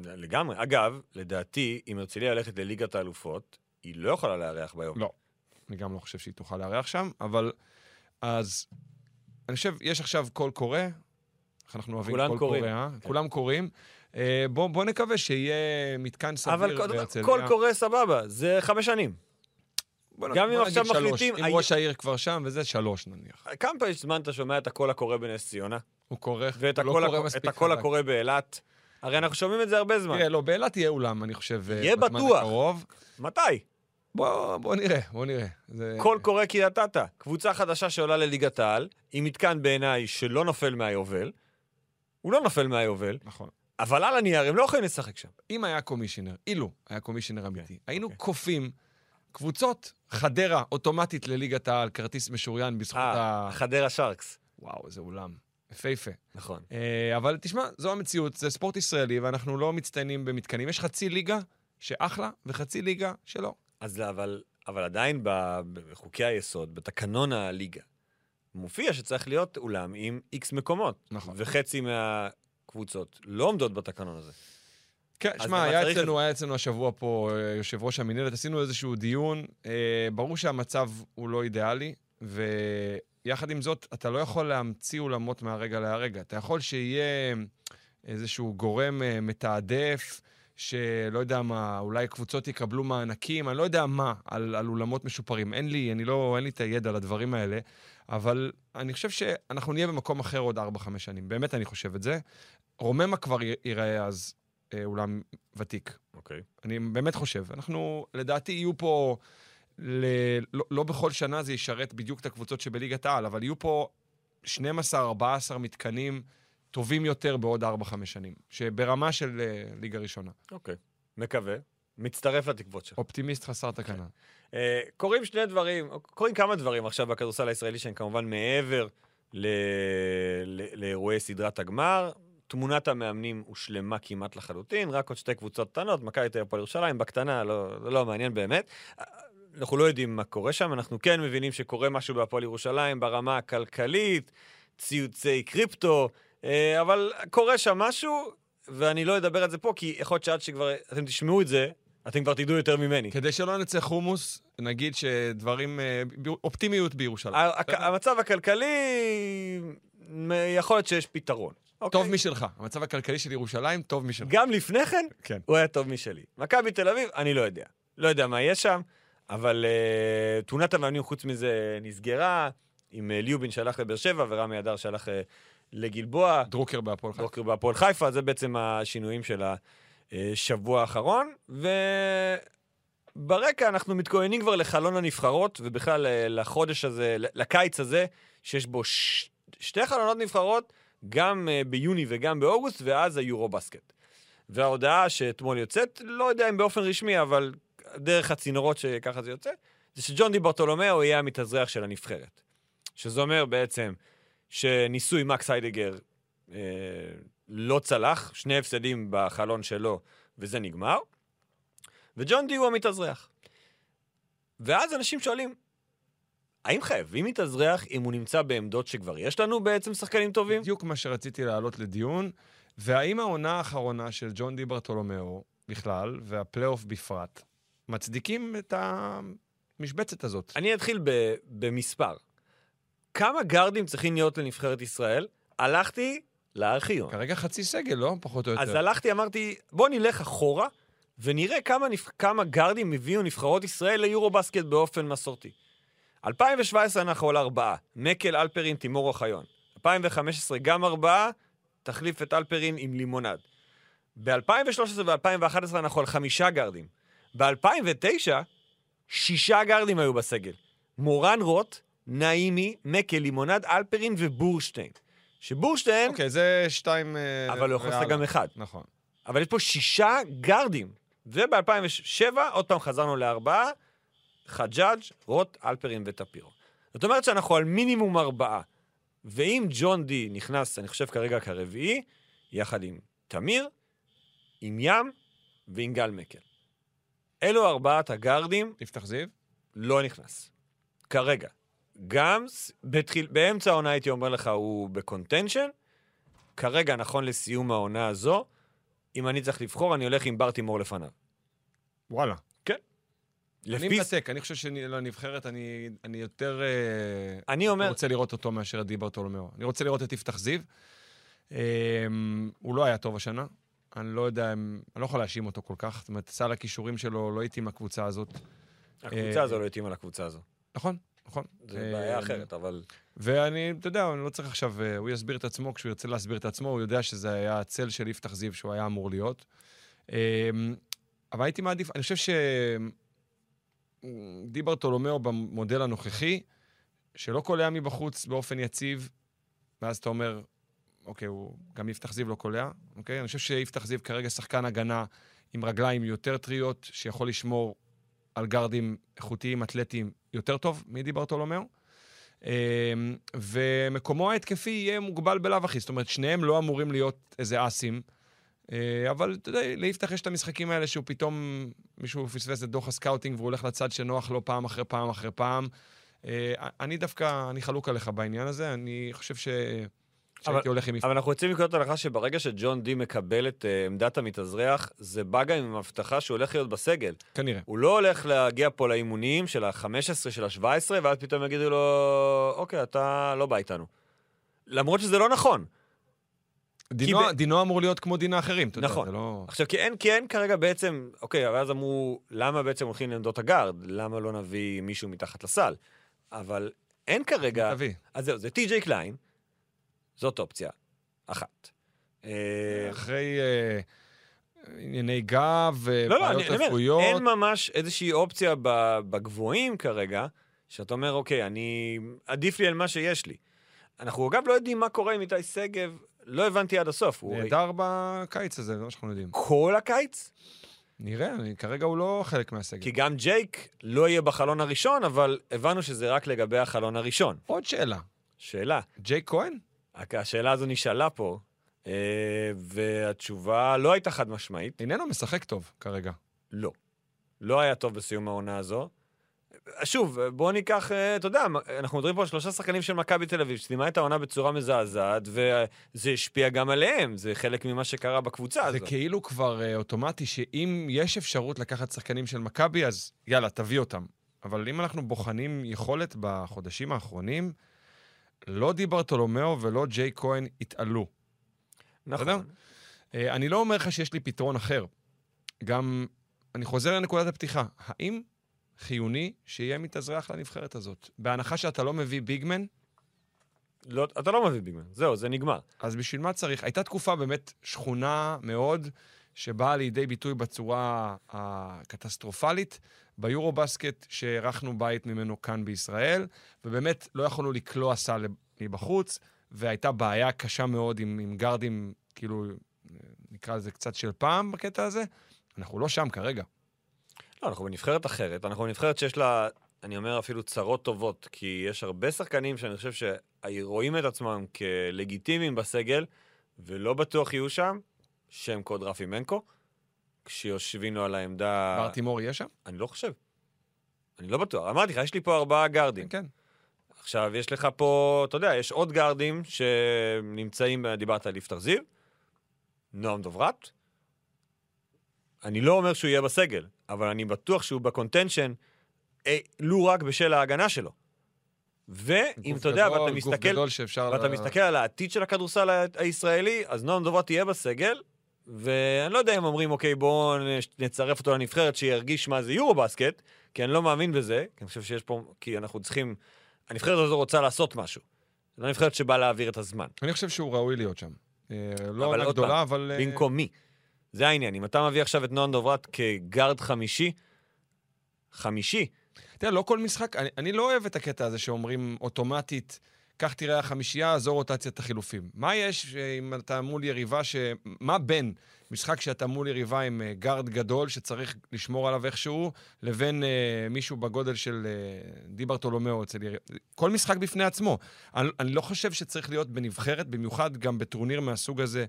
לגמרי. אגב, לדעתי, אם הרצליה הולכת לליגת האלופות, היא לא יכולה לארח ביום. לא. אני גם לא חושב שהיא תוכל לארח שם, אבל אז אני חושב, יש עכשיו קול קורא, איך אנחנו אוהבים קול. קורא, אה? כן. כולם קוראים. אה, בוא, בוא נקווה שיהיה מתקן סביר אבל קודם- בהרצליה. קול קורא סבבה, זה חמש שנים. בוא גם אם בוא עכשיו נגיד שלוש. מחליטים- אם הי- ראש העיר כבר שם, וזה שלוש נניח. כמה פעמים זמן אתה שומע את הקול הקורא בנס ציונה? הוא קורא, ואת הוא לא הקול קורא מספיק את הקול חזק. הקורא באילת? הרי אנחנו שומעים את זה הרבה זמן. תראה, לא, באילת יהיה אולם, אני חושב, אה, יהיה בטוח. הקרוב. מתי? בוא, בוא נראה, בוא נראה. זה... קול קורא קריית אתא. קבוצה חדשה שעולה לליגת העל, עם מתקן בעיניי שלא נופל מהיובל. הוא לא נופל מהיובל, נכון. אבל על הנייר הם לא יכולים לשחק שם. אם היה קומישיונר, אילו היה קומישיונר אמיתי, היינו אוקיי. כופים קבוצות, חדרה אוטומטית לליגת העל, כרטיס משוריין בזכות אה, ה... חדרה שרקס. וואו, איזה אולם. יפהפה. נכון. אה, אבל תשמע, זו המציאות, זה ספורט ישראלי, ואנחנו לא מצטיינים במתקנים. יש חצי ליגה שאחלה, וחצי ליגה שלא. אז לא, אבל, אבל עדיין בחוקי היסוד, בתקנון הליגה, מופיע שצריך להיות אולם עם איקס מקומות. נכון. וחצי מהקבוצות לא עומדות בתקנון הזה. כן, שמע, היה צריך אצלנו, היה אצלנו השבוע פה אה, יושב ראש המינהלת, עשינו איזשהו דיון. אה, ברור שהמצב הוא לא אידיאלי, ויחד עם זאת, אתה לא יכול להמציא אולמות מהרגע להרגע. אתה יכול שיהיה איזשהו גורם אה, מתעדף, שלא יודע מה, אולי קבוצות יקבלו מענקים, אני לא יודע מה, על, על אולמות משופרים. אין לי, אני לא, אין לי את הידע על הדברים האלה, אבל אני חושב שאנחנו נהיה במקום אחר עוד 4-5 שנים. באמת אני חושב את זה. רוממה כבר ייראה אז אה, אולם ותיק. אוקיי. אני באמת חושב. אנחנו, לדעתי, יהיו פה... ל... לא, לא בכל שנה זה ישרת בדיוק את הקבוצות שבליגת העל, אבל יהיו פה 12-14 מתקנים טובים יותר בעוד 4-5 שנים, שברמה של uh, ליגה ראשונה. אוקיי. מקווה. מצטרף לתקוות שלך. אופטימיסט חסר תקנה. אה, קורים שני דברים, קורים כמה דברים עכשיו בכדורסל הישראלי שהם כמובן מעבר ל... ל... לאירועי סדרת הגמר. תמונת המאמנים הושלמה כמעט לחלוטין, רק עוד שתי קבוצות קטנות, מכבי תל אביב הפועל ירושלים, בקטנה, לא, לא מעניין באמת. אנחנו לא יודעים מה קורה שם, אנחנו כן מבינים שקורה משהו בהפועל ירושלים ברמה הכלכלית, ציוצי קריפטו, אה, אבל קורה שם משהו, ואני לא אדבר על זה פה, כי יכול להיות שעד שכבר אתם תשמעו את זה, אתם כבר תדעו יותר ממני. כדי שלא נצא חומוס, נגיד שדברים... אה, אופטימיות בירושלים. המצב הכלכלי, יכול להיות שיש פתרון. טוב אוקיי? משלך. המצב הכלכלי של ירושלים, טוב משלך. גם לפני כן, כן. הוא היה טוב משלי. מכבי תל אביב, אני לא יודע. לא יודע מה יש שם, אבל uh, תאונת המאמנים חוץ מזה נסגרה, עם uh, ליובין שהלך לבאר שבע ורמי אדר שהלך uh, לגלבוע, דרוקר בהפועל חיפה. דוקר בהפועל חיפה, זה בעצם השינויים של השבוע האחרון. וברקע אנחנו מתכוננים כבר לחלון הנבחרות, ובכלל אה, לחודש הזה, לקיץ הזה, שיש בו ש... שתי חלונות נבחרות, גם אה, ביוני וגם באוגוסט, ואז היורו בסקט. וההודעה שאתמול יוצאת, לא יודע אם באופן רשמי, אבל דרך הצינורות שככה זה יוצא, זה שג'ון די ברטולומיאו יהיה המתאזרח של הנבחרת. שזה אומר בעצם שניסוי מקס היידגר אה, לא צלח, שני הפסדים בחלון שלו, וזה נגמר, וג'ון די הוא המתאזרח. ואז אנשים שואלים, האם חייבים מתאזרח אם הוא נמצא בעמדות שכבר יש לנו בעצם שחקנים טובים? בדיוק מה שרציתי להעלות לדיון. והאם העונה האחרונה של ג'ון די ברטולומיאו בכלל, והפלייאוף בפרט, מצדיקים את המשבצת הזאת? אני אתחיל ב- במספר. כמה גארדים צריכים להיות לנבחרת ישראל? הלכתי לארכיון. כרגע חצי סגל, לא? פחות או יותר. אז הלכתי, אמרתי, בוא נלך אחורה ונראה כמה, נבח... כמה גארדים הביאו נבחרות ישראל ליורו בסקט באופן מסורתי. 2017 אנחנו על ארבעה, מקל, אלפרין, תימור אוחיון. 2015 גם ארבעה, תחליף את אלפרין עם לימונד. ב-2013 ו-2011 אנחנו על חמישה גארדים. ב-2009, שישה גארדים היו בסגל. מורן רוט, נעימי, מקל, לימונד, אלפרין ובורשטיין. שבורשטיין, אוקיי, זה שתיים... אה, אבל הוא יכול והלאה. גם אחד. נכון. אבל יש פה שישה גארדים. וב-2007, עוד פעם חזרנו לארבעה, חג'אג', רוט, אלפרין וטפירו. זאת אומרת שאנחנו על מינימום ארבעה. ואם ג'ון די נכנס, אני חושב כרגע כרביעי, יחד עם תמיר, עם ים ועם גל מקל. אלו ארבעת הגארדים, יפתח זיו? לא נכנס. כרגע. גם בתחיל, באמצע העונה הייתי אומר לך, הוא ב contention. כרגע, נכון לסיום העונה הזו, אם אני צריך לבחור, אני הולך עם בר טימור לפניו. וואלה. אני לפי... מתעסק, אני חושב שלנבחרת אני, אני יותר אה, אני אומר, רוצה לראות אותו מאשר את די ברטולומיאו. אני רוצה לראות את יפתח זיו. אה, הוא לא היה טוב השנה. אני לא יודע, אני לא יכול להאשים אותו כל כך. זאת אומרת, סל הכישורים שלו לא התאים לקבוצה הזאת. הקבוצה הזו לא התאימה לקבוצה הזו. נכון, נכון. זו אה, בעיה אחרת, אבל... ואני, אתה יודע, אני לא צריך עכשיו, אה, הוא יסביר את עצמו, כשהוא ירצה להסביר את עצמו, הוא יודע שזה היה הצל של יפתח זיו שהוא היה אמור להיות. אה, אבל הייתי מעדיף, אני חושב ש... די ברטולומיאו במודל הנוכחי, שלא קולע מבחוץ באופן יציב, ואז אתה אומר, אוקיי, הוא גם יפתח זיו לא קולע, אוקיי? אני חושב שיפתח זיו כרגע שחקן הגנה עם רגליים יותר טריות, שיכול לשמור על גארדים איכותיים, אתלטיים, יותר טוב מדי ברטולומיאו. אה, ומקומו ההתקפי יהיה מוגבל בלאו הכי. זאת אומרת, שניהם לא אמורים להיות איזה אסים. אה, אבל אתה יודע, ליפתח יש את המשחקים האלה שהוא פתאום, מישהו פספס את דוח הסקאוטינג והוא הולך לצד שנוח לו פעם אחרי פעם אחרי פעם. אה, אני דווקא, אני חלוק עליך בעניין הזה, אני חושב ש... שהייתי הולך עם... אבל אנחנו יוצאים מנקודת הנחה שברגע שג'ון די מקבל את אה, עמדת המתאזרח, זה בא גם עם הבטחה שהוא הולך להיות בסגל. כנראה. הוא לא הולך להגיע פה לאימונים של ה-15, של ה-17, ואז פתאום יגידו לו, אוקיי, אתה לא בא איתנו. למרות שזה לא נכון. דינו, ב- דינו אמור להיות כמו דינה אחרים, אתה נכון. יודע, זה לא... עכשיו, כי אין, כי אין כרגע בעצם, אוקיי, אבל אז אמרו, למה בעצם הולכים לעמדות הגארד? למה לא נביא מישהו מתחת לסל? אבל אין כרגע... תביא. אז זהו, זה טי.ג'יי קליין, זאת אופציה אחת. אה, אחרי אה, ענייני גב, לא, לא, אני ובעיות אני אומר, רפואיות. אין ממש איזושהי אופציה בגבוהים כרגע, שאתה אומר, אוקיי, אני... עדיף לי על מה שיש לי. אנחנו אגב לא יודעים מה קורה עם איתי שגב, לא הבנתי עד הסוף. נהדר בקיץ הזה, זה מה שאנחנו יודעים. כל הקיץ? נראה, אני- כרגע הוא לא חלק מהסגל. כי גם ג'ייק לא יהיה בחלון הראשון, אבל הבנו שזה רק לגבי החלון הראשון. עוד שאלה, שאלה, ג'ייק כהן? השאלה הזו נשאלה פה, אה, והתשובה לא הייתה חד משמעית, איננו משחק טוב כרגע. לא. לא היה טוב בסיום העונה הזו. שוב, בואו ניקח, אה, אתה יודע, אנחנו מדברים פה על שלושה שחקנים של מכבי תל אביב, שסיימה את העונה בצורה מזעזעת, וזה השפיע גם עליהם, זה חלק ממה שקרה בקבוצה זה הזו. כאילו כבר אה, אוטומטי שאם יש אפשרות לקחת שחקנים של מכבי, אז יאללה, תביא אותם. אבל אם אנחנו בוחנים יכולת בחודשים האחרונים, לא די ברטולומיאו ולא ג'יי כהן התעלו. בסדר? נכון. אה, אני לא אומר לך שיש לי פתרון אחר. גם, אני חוזר לנקודת הפתיחה. האם חיוני שיהיה מתאזרח לנבחרת הזאת? בהנחה שאתה לא מביא ביגמן, לא, אתה לא מביא ביגמן, זהו, זה נגמר. אז בשביל מה צריך? הייתה תקופה באמת שכונה מאוד, שבאה לידי ביטוי בצורה הקטסטרופלית ביורו בסקט, שהערכנו בית ממנו כאן בישראל, ובאמת לא יכולנו לקלוע סל מבחוץ, והייתה בעיה קשה מאוד עם, עם גארדים, כאילו, נקרא לזה קצת של פעם בקטע הזה. אנחנו לא שם כרגע. לא, אנחנו בנבחרת אחרת, אנחנו בנבחרת שיש לה, אני אומר אפילו צרות טובות, כי יש הרבה שחקנים שאני חושב שרואים את עצמם כלגיטימיים בסגל, ולא בטוח יהיו שם, שם קוד רפי מנקו, כשיושבים לו על העמדה... בר תימור יהיה שם? אני לא חושב. אני לא בטוח. אמרתי לך, יש לי פה ארבעה גארדים. כן. עכשיו, יש לך פה, אתה יודע, יש עוד גארדים שנמצאים, דיברת על יפתח זיו, נועם דוברת. אני לא אומר שהוא יהיה בסגל, אבל אני בטוח שהוא ב contention, אה, לו רק בשל ההגנה שלו. ואם אתה יודע, ואתה מסתכל. ואתה ל- מסתכל על העתיד של הכדורסל הישראלי, אז נועם דוברת יהיה בסגל, ואני לא יודע אם אומרים, אוקיי, בואו נצרף אותו לנבחרת שירגיש מה זה יורו בסקט, כי אני לא מאמין בזה, כי אני חושב שיש פה, כי אנחנו צריכים, הנבחרת הזו רוצה לעשות משהו. זו לא נבחרת שבאה להעביר את הזמן. אני חושב שהוא ראוי להיות שם. אה, לא עונה גדולה, פעם, אבל... אה, במקום מי? זה העניין. אם אתה מביא עכשיו את נועם דוברת כגארד חמישי, חמישי, תראה, לא כל משחק, אני, אני לא אוהב את הקטע הזה שאומרים אוטומטית, כך תראה החמישייה, זו רוטציית החילופים. מה יש אה, אם אתה מול יריבה ש... מה בין משחק שאתה מול יריבה עם אה, גארד גדול שצריך לשמור עליו איכשהו, לבין אה, מישהו בגודל של אה, די ברטולומיאו אצל יריבה? כל משחק בפני עצמו. אני, אני לא חושב שצריך להיות בנבחרת, במיוחד גם בטורניר מהסוג הזה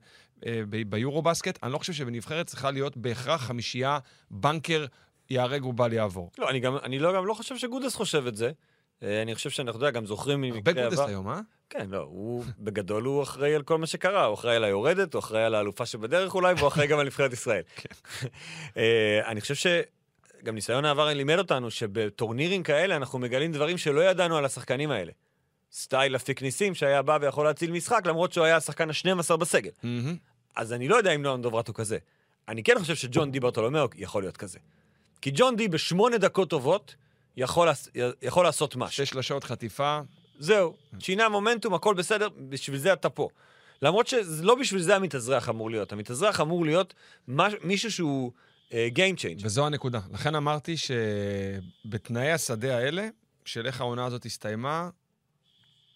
אה, ב- ביורובאסקט, אני לא חושב שבנבחרת צריכה להיות בהכרח חמישייה בנקר ייהרג ובל יעבור. לא, אני גם, אני לא, גם לא חושב שגודס חושב את זה. אה, אני חושב שאנחנו, יודע, גם זוכרים הרבה ממקרה גודס עבר. היום, אה? כן, לא, הוא בגדול הוא אחראי על כל מה שקרה, הוא אחראי על היורדת, הוא אחראי על האלופה שבדרך אולי, והוא אחראי גם על נבחרת ישראל. אה, אני חושב שגם ניסיון העבר לימד אותנו שבטורנירים כאלה אנחנו מגלים דברים שלא ידענו על השחקנים האלה. סטייל אפיק ניסים שהיה בא ויכול להציל משחק, למרות שהוא היה השחקן ה-12 בסגל. מהמם. אז אני לא יודע אם נועם דוברת הוא כזה. אני כן חושב שג'ון די ברטולומיאו יכול להיות כזה. כי ג'ון די בשמונה דקות טובות יכול, יכול לעשות משהו. שש שלשות חטיפה, זהו, שינה מומנטום, הכל בסדר, בשביל זה אתה פה. למרות שלא בשביל זה המתאזרח אמור להיות. המתאזרח אמור להיות מש, מישהו שהוא uh, Game Change. וזו הנקודה. לכן אמרתי שבתנאי השדה האלה, של איך העונה הזאת הסתיימה,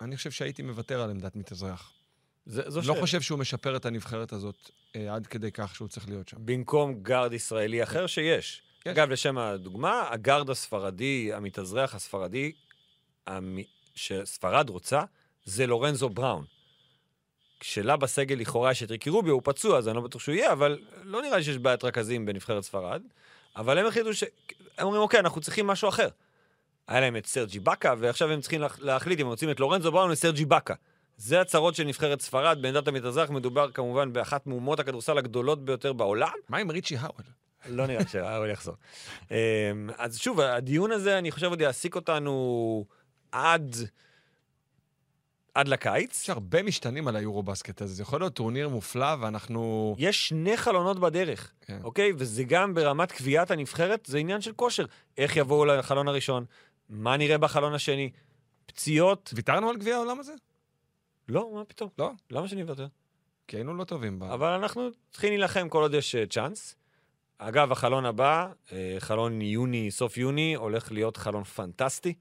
אני חושב שהייתי מוותר על עמדת מתאזרח. זה, זו לא שאלה. חושב שהוא משפר את הנבחרת הזאת אה, עד כדי כך שהוא צריך להיות שם. במקום גארד ישראלי אחר שיש. כן. אגב, לשם הדוגמה, הגארד הספרדי, המתאזרח הספרדי, המ... שספרד רוצה, זה לורנזו בראון. כשלה בסגל לכאורה יש את ריקי רוביו, הוא פצוע, אז אני לא בטוח שהוא יהיה, אבל לא נראה לי שיש בעיית רכזים בנבחרת ספרד. אבל הם החליטו ש... הם אומרים, אוקיי, אנחנו צריכים משהו אחר. היה להם את סרג'י באקה, ועכשיו הם צריכים להח- להחליט אם הם רוצים את לורנזו בראון וסרג'י באקה. זה הצרות של נבחרת ספרד, בעמדת המתאזרח מדובר כמובן באחת מאומות הכדורסל הגדולות ביותר בעולם. מה עם ריצ'י האוול? לא נראה שהאוהל יחזור. אמ, אז שוב, הדיון הזה, אני חושב, עוד יעסיק אותנו עד... עד לקיץ. יש הרבה משתנים על היורו-בסקט הזה. זה יכול להיות טורניר מופלא, ואנחנו... יש שני חלונות בדרך, כן. אוקיי? וזה גם ברמת קביעת הנבחרת, זה עניין של כושר. איך יבואו לחלון הראשון? מה נראה בחלון השני? פציעות? ויתרנו על גביע העולם הזה? לא, מה פתאום? לא. למה שאני אוותר? כי היינו לא טובים ב... אבל אנחנו צריכים להילחם כל עוד יש אה, צ'אנס. אגב, החלון הבא, אה, חלון יוני, סוף יוני, הולך להיות חלון פנטסטי.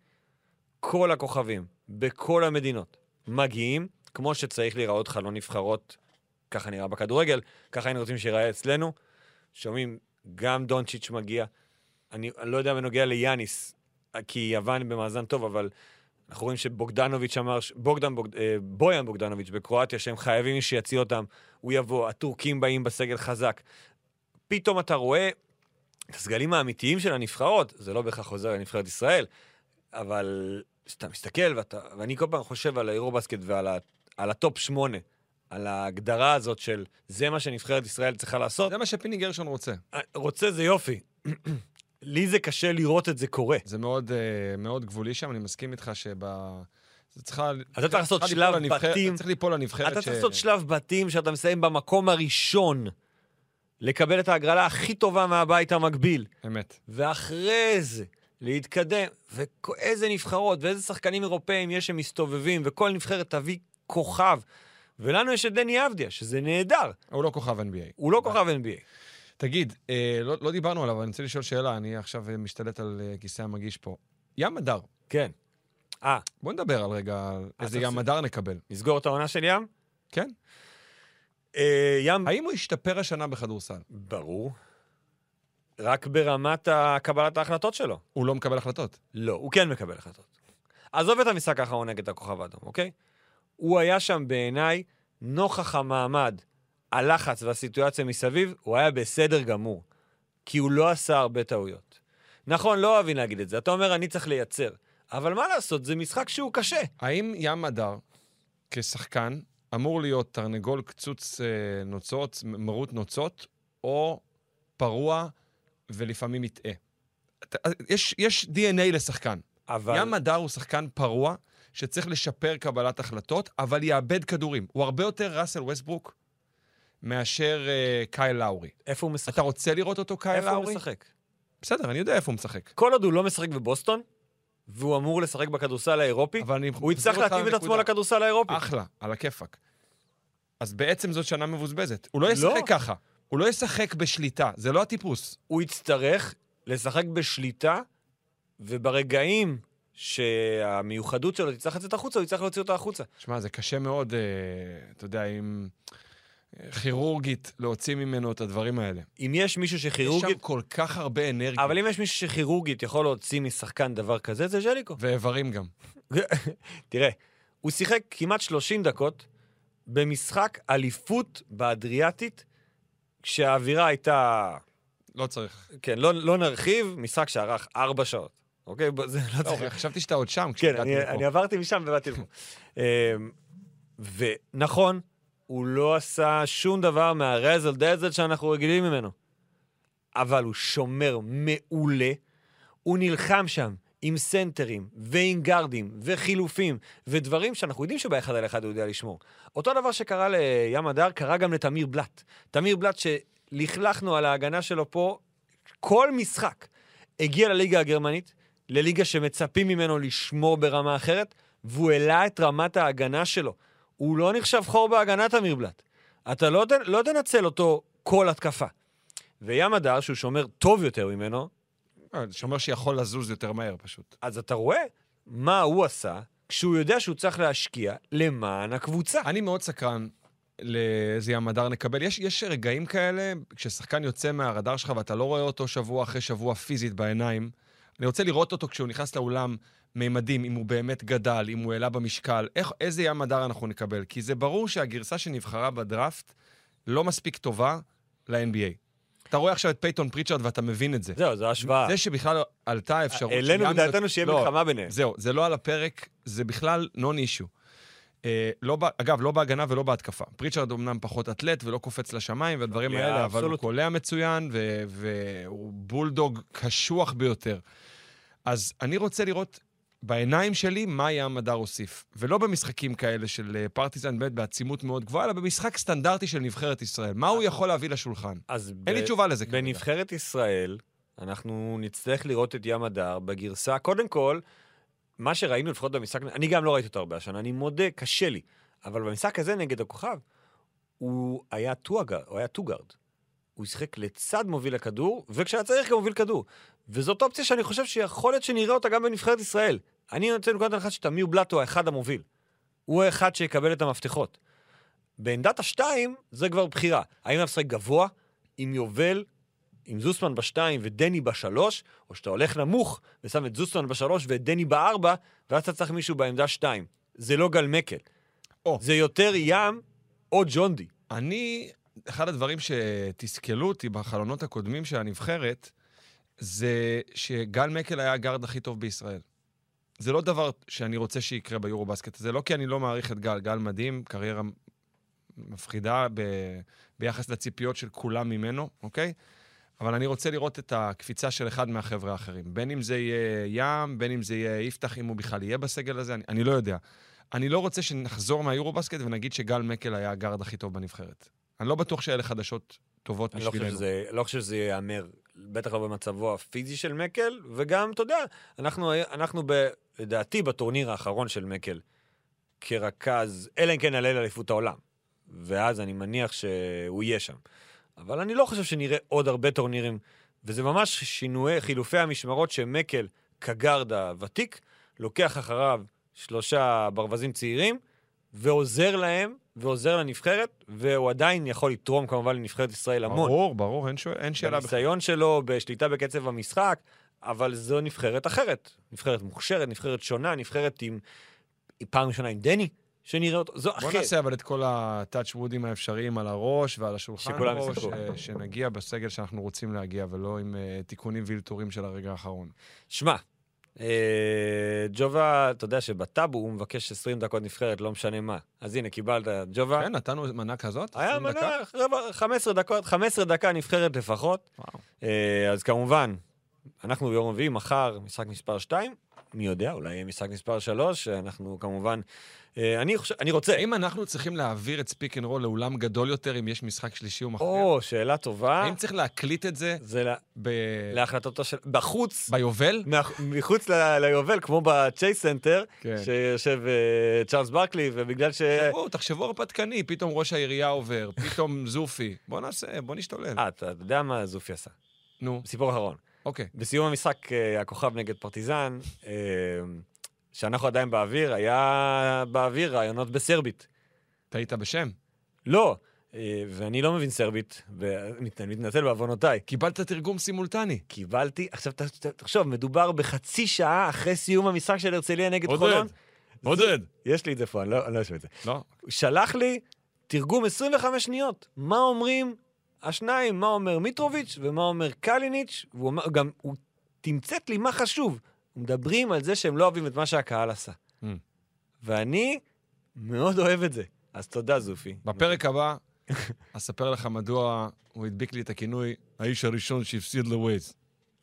כל הכוכבים, בכל המדינות, מגיעים, כמו שצריך להיראות חלון נבחרות, ככה נראה בכדורגל, ככה היינו רוצים שיראה אצלנו. שומעים, גם דונצ'יץ' מגיע. אני, אני לא יודע בנוגע ליאניס, כי יוון במאזן טוב, אבל אנחנו רואים שבוגדנוביץ' אמר, בוגדן, בוגד, אה, בויאן בוגדנוביץ' בקרואטיה, שהם חייבים שיציל אותם, הוא יבוא, הטורקים באים בסגל חזק. פתאום אתה רואה את הסגלים האמיתיים של הנבחרות, זה לא בהכרח חוזר לנבחרת ישראל, אבל כשאתה מסתכל, ואתה, ואני כל פעם חושב על היורובאסקט ועל ה, על הטופ שמונה, על ההגדרה הזאת של זה מה שנבחרת ישראל צריכה לעשות, זה מה שפיני גרשון רוצה. רוצה זה יופי. לי זה קשה לראות את זה קורה. זה מאוד, אה, מאוד גבולי שם, אני מסכים איתך שב... זה צריכה... אתה צריך לעשות שלב בתים. צריך ליפול לנבחרת אתה ש... צריך לעשות שלב בתים שאתה מסיים במקום הראשון, לקבל את ההגרלה הכי טובה מהבית המקביל. אמת. ואחרי זה להתקדם, ואיזה נבחרות ואיזה שחקנים אירופאים יש שמסתובבים, וכל נבחרת תביא כוכב. ולנו יש את דני אבדיה, שזה נהדר. הוא לא כוכב NBA. הוא לא כוכב NBA. תגיד, אה, לא, לא דיברנו עליו, אבל אני רוצה לשאול שאלה, אני עכשיו אה, משתלט על אה, כיסא המגיש פה. ים מדר, כן. אה, בוא נדבר על רגע על איזה ים מדר נקבל. נסגור את העונה של ים? כן? אה, ים... האם הוא השתפר השנה בכדורסל? ברור. רק ברמת קבלת ההחלטות שלו. הוא לא מקבל החלטות. לא, הוא כן מקבל החלטות. עזוב את המשחק האחרון נגד הכוכב האדום, אוקיי? הוא היה שם בעיניי, נוכח המעמד, הלחץ והסיטואציה מסביב, הוא היה בסדר גמור. כי הוא לא עשה הרבה טעויות. נכון, לא אוהבים להגיד את זה. אתה אומר, אני צריך לייצר. אבל מה לעשות, זה משחק שהוא קשה. האם ים מדר, כשחקן, אמור להיות תרנגול קצוץ אה, נוצות, מרוט נוצות, או פרוע ולפעמים מטעה? אתה- יש, יש DNA לשחקן. אבל... ים מדר הוא שחקן פרוע, שצריך לשפר קבלת החלטות, אבל יאבד כדורים. הוא הרבה יותר ראסל ווסטברוק מאשר אה, קייל לאורי. איפה הוא משחק? אתה רוצה לראות אותו קייל איפה הוא לאורי? משחק? בסדר, אני יודע איפה הוא משחק. כל עוד הוא לא משחק בבוסטון, והוא אמור לשחק בכדורסל האירופי. הוא יצטרך להתאים את עצמו. לכדורסל האירופי. אחלה, על הכיפאק. אז בעצם זאת שנה מבוזבזת. הוא לא ישחק לא. ככה. הוא לא ישחק בשליטה, זה לא הטיפוס. הוא יצטרך לשחק בשליטה, וברגעים שהמיוחדות שלו תצטרך לצאת החוצה, הוא יצטרך להוציא אותה החוצה. שמע, זה קשה מאוד, אה, אתה יודע, עם... כירורגית להוציא ממנו את הדברים האלה. אם יש מישהו יש שם שכירורגית, כל כך הרבה אנרגיה. אבל אם יש מישהו שכירורגית יכול להוציא משחקן דבר כזה, זה ז'ליקו. ואיברים גם. תראה, הוא שיחק כמעט 30 דקות במשחק אליפות באדריאטית, כשהאווירה הייתה... לא צריך. כן, לא, לא נרחיב, משחק שארך ארבע שעות. אוקיי? בוא, זה לא לא, צריך... חשבתי שאתה עוד שם כן, אני. אני עברתי משם ובאתי לפה. אמ, ונכון, הוא לא עשה שום דבר מהרזל דזל שאנחנו רגילים ממנו. אבל הוא שומר מעולה, הוא נלחם שם עם סנטרים ועם גארדים וחילופים ודברים שאנחנו יודעים שבאחד על אחד הוא יודע לשמור. אותו דבר שקרה לים הדר קרה גם לתמיר בלאט. תמיר בלאט שלכלכנו על ההגנה שלו פה כל משחק. הגיע לליגה הגרמנית, לליגה שמצפים ממנו לשמור ברמה אחרת, והוא העלה את רמת ההגנה שלו. הוא לא נחשב חור בהגנה, תמיר בלאט. אתה לא, לא תנצל אותו כל התקפה. וים הדר, שהוא שומר טוב יותר ממנו, אה, שומר שיכול לזוז יותר מהר פשוט. אז אתה רואה מה הוא עשה כשהוא יודע שהוא צריך להשקיע למען הקבוצה. אני מאוד סקרן לאיזה ים הדר נקבל. יש, יש רגעים כאלה, כששחקן יוצא מהרדאר שלך ואתה לא רואה אותו שבוע אחרי שבוע פיזית בעיניים, אני רוצה לראות אותו כשהוא נכנס לאולם, מימדים, אם הוא באמת גדל, אם הוא העלה במשקל, איך, איזה ים הדר אנחנו נקבל. כי זה ברור שהגרסה שנבחרה בדראפט לא מספיק טובה ל-NBA. אתה רואה עכשיו את פייתון פריצ'רד ואתה מבין את זה. זהו, זו השוואה. זה שבכלל עלתה האפשרות... העלינו שים בדעתנו שיהיה לא, מלחמה ביניהם. זהו, זה לא על הפרק, זה בכלל non issue. אה, לא, אגב, לא בהגנה ולא בהתקפה. פריצ'רד אמנם פחות אתלט ולא קופץ לשמיים והדברים אה, האלה, אבל הוא. קולע מצוין והוא בולדוג קשוח ביותר. אז אני רוצה לראות בעיניים שלי מה ים הדר הוסיף. ולא במשחקים כאלה של אה, פרטיזן באמת בעצימות מאוד גבוהה, אלא במשחק סטנדרטי של נבחרת ישראל. מה הוא יכול להביא לשולחן? אז אין לי ב- תשובה לזה כרגע. בנבחרת ישראל, אנחנו נצטרך לראות את ים הדר בגרסה, קודם כל, מה שראינו לפחות במשחק, אני גם לא ראיתי אותו הרבה השנה, אני מודה, קשה לי. אבל במשחק הזה נגד הכוכב, הוא היה two guard, הוא היה two guard. הוא שיחק לצד מוביל הכדור, וכשהיה צריך גם מוביל כדור. וזאת אופציה שאני חושב שיכול להיות שנראה אותה גם בנבחרת ישראל. אני נותן נקודת הנחה שתמיר בלאט הוא האחד המוביל. הוא האחד שיקבל את המפתחות. בעמדת השתיים, זה כבר בחירה. האם לשחק גבוה, עם יובל, עם זוסמן בשתיים ודני בשלוש, או שאתה הולך נמוך ושם את זוסמן בשלוש ואת דני בארבע, ואז אתה צריך מישהו בעמדה שתיים. זה לא גל מקל. או. זה יותר ים או ג'ונדי. אני, אחד הדברים שתסכלו אותי בחלונות הקודמים של הנבחרת, זה שגל מקל היה הגארד הכי טוב בישראל. זה לא דבר שאני רוצה שיקרה ביורו-בסקט הזה, לא כי אני לא מעריך את גל, גל מדהים, קריירה מפחידה ב... ביחס לציפיות של כולם ממנו, אוקיי? אבל אני רוצה לראות את הקפיצה של אחד מהחבר'ה האחרים. בין אם זה יהיה ים, בין אם זה יהיה יפתח, אם הוא בכלל יהיה בסגל הזה, אני, אני לא יודע. אני לא רוצה שנחזור מהיורו-בסקט ונגיד שגל מקל היה הגארד הכי טוב בנבחרת. אני לא בטוח שאלה חדשות טובות אני לא בשבילנו. שזה, לא חושב שזה ייאמר, בטח לא במצבו הפיזי של מקל, וגם, אתה יודע, אנחנו, אנחנו ב, לדעתי בטורניר האחרון של מקל, כרכז, אלא אם כן נעלה לאליפות העולם. ואז אני מניח שהוא יהיה שם. אבל אני לא חושב שנראה עוד הרבה טורנירים, וזה ממש שינויי, חילופי המשמרות שמקל, כגארד הוותיק, לוקח אחריו שלושה ברווזים צעירים, ועוזר להם, ועוזר לנבחרת, והוא עדיין יכול לתרום כמובן לנבחרת ישראל המון. ברור, ברור, אין, שואל, אין שאלה בכלל. בניסיון שלו, בשליטה בקצב המשחק, אבל זו נבחרת אחרת. נבחרת מוכשרת, נבחרת שונה, נבחרת עם... עם פעם ראשונה עם דני, שנראה אותו. זו בוא אחרת. נעשה אבל את כל הטאצ' וודים האפשריים על הראש ועל השולחן שכולם ישחקו. ש- שנגיע בסגל שאנחנו רוצים להגיע, ולא עם uh, תיקונים ואלתורים של הרגע האחרון. שמע, אה, ג'ובה, אתה יודע שבטאבו הוא מבקש 20 דקות נבחרת, לא משנה מה. אז הנה, קיבלת, ג'ובה. כן, נתנו מנה כזאת? היה 20 דקה? מנה, רבע- 15 דקות, 15 דקה נבחרת לפחות. וואו. אה, אז כמובן, אנחנו ביום רביעי, מחר, משחק מספר 2. מי יודע, אולי יהיה משחק מספר 3. אנחנו כמובן... אה, אני חושב, אני רוצה... האם אנחנו צריכים להעביר את ספיק אנד רול לאולם גדול יותר אם יש משחק שלישי ומכריע? או, שאלה טובה. האם צריך להקליט את זה זה לה- ב... להחלטתו של... בחוץ, ביובל? מחוץ ל- ליובל, כמו בצ'ייס סנטר, כן. שיושב אה, צ'ארלס ברקלי, ובגלל ש... תחשבו, תחשבו הרפתקני, פתאום ראש העירייה עובר, פתאום זופי. בוא נעשה, בוא נשתולל. אה, אתה יודע מה זופי עשה? נו, סיפור אחרון. אוקיי. בסיום המשחק, אה, הכוכב נגד פרטיזן, אה, שאנחנו עדיין באוויר, היה באוויר רעיונות בסרבית. טעית בשם? לא, אה, ואני לא מבין סרבית, ואני מתנצל בעוונותיי. קיבלת תרגום סימולטני. קיבלתי, עכשיו תחשוב, מדובר בחצי שעה אחרי סיום המשחק של הרצליה נגד עודד, חולון. עודד. יש לי את זה פה, אני לא לא אשווה את זה. לא, הוא שלח לי תרגום 25 שניות. מה אומרים השניים, מה אומר מיטרוביץ' ומה אומר קליניץ', והוא אומר, גם, הוא תמצת לי מה חשוב. מדברים על זה שהם לא אוהבים את מה שהקהל עשה. אממ. ואני מאוד אוהב את זה. אז תודה, זופי. בפרק הבא אספר לך מדוע הוא הדביק לי את הכינוי האיש הראשון שהפסיד לווייז.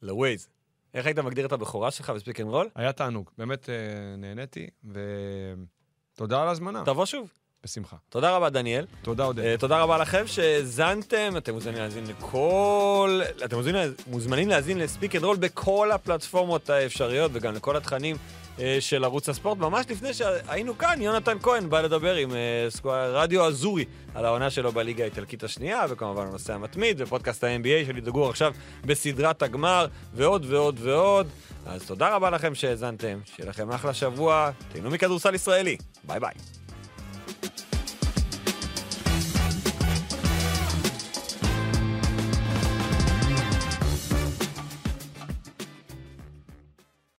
לווייז. איך היית מגדיר את הבכורה שלך בספיק אנד רול? היה תענוג, באמת אה, נהניתי, ותודה על ההזמנה. תבוא שוב. בשמחה. תודה רבה, דניאל. תודה, עודד. אה, תודה רבה לכם שהאזנתם, אתם מוזמנים להאזין לכל... אתם מוזמנים, מוזמנים להאזין ל Speak and Roll בכל הפלטפורמות האפשריות וגם לכל התכנים אה, של ערוץ הספורט. ממש לפני שהיינו כאן, יונתן כהן בא לדבר עם אה, רדיו אזורי על העונה שלו בליגה האיטלקית השנייה, וכמובן הנושא המתמיד, ופודקאסט ה-NBA של ידאגו עכשיו בסדרת הגמר, ועוד ועוד ועוד. אז תודה רבה לכם שהאזנתם, שיהיה לכם אחלה שבוע, תהנו מכדורסל ישראלי. ביי ביי.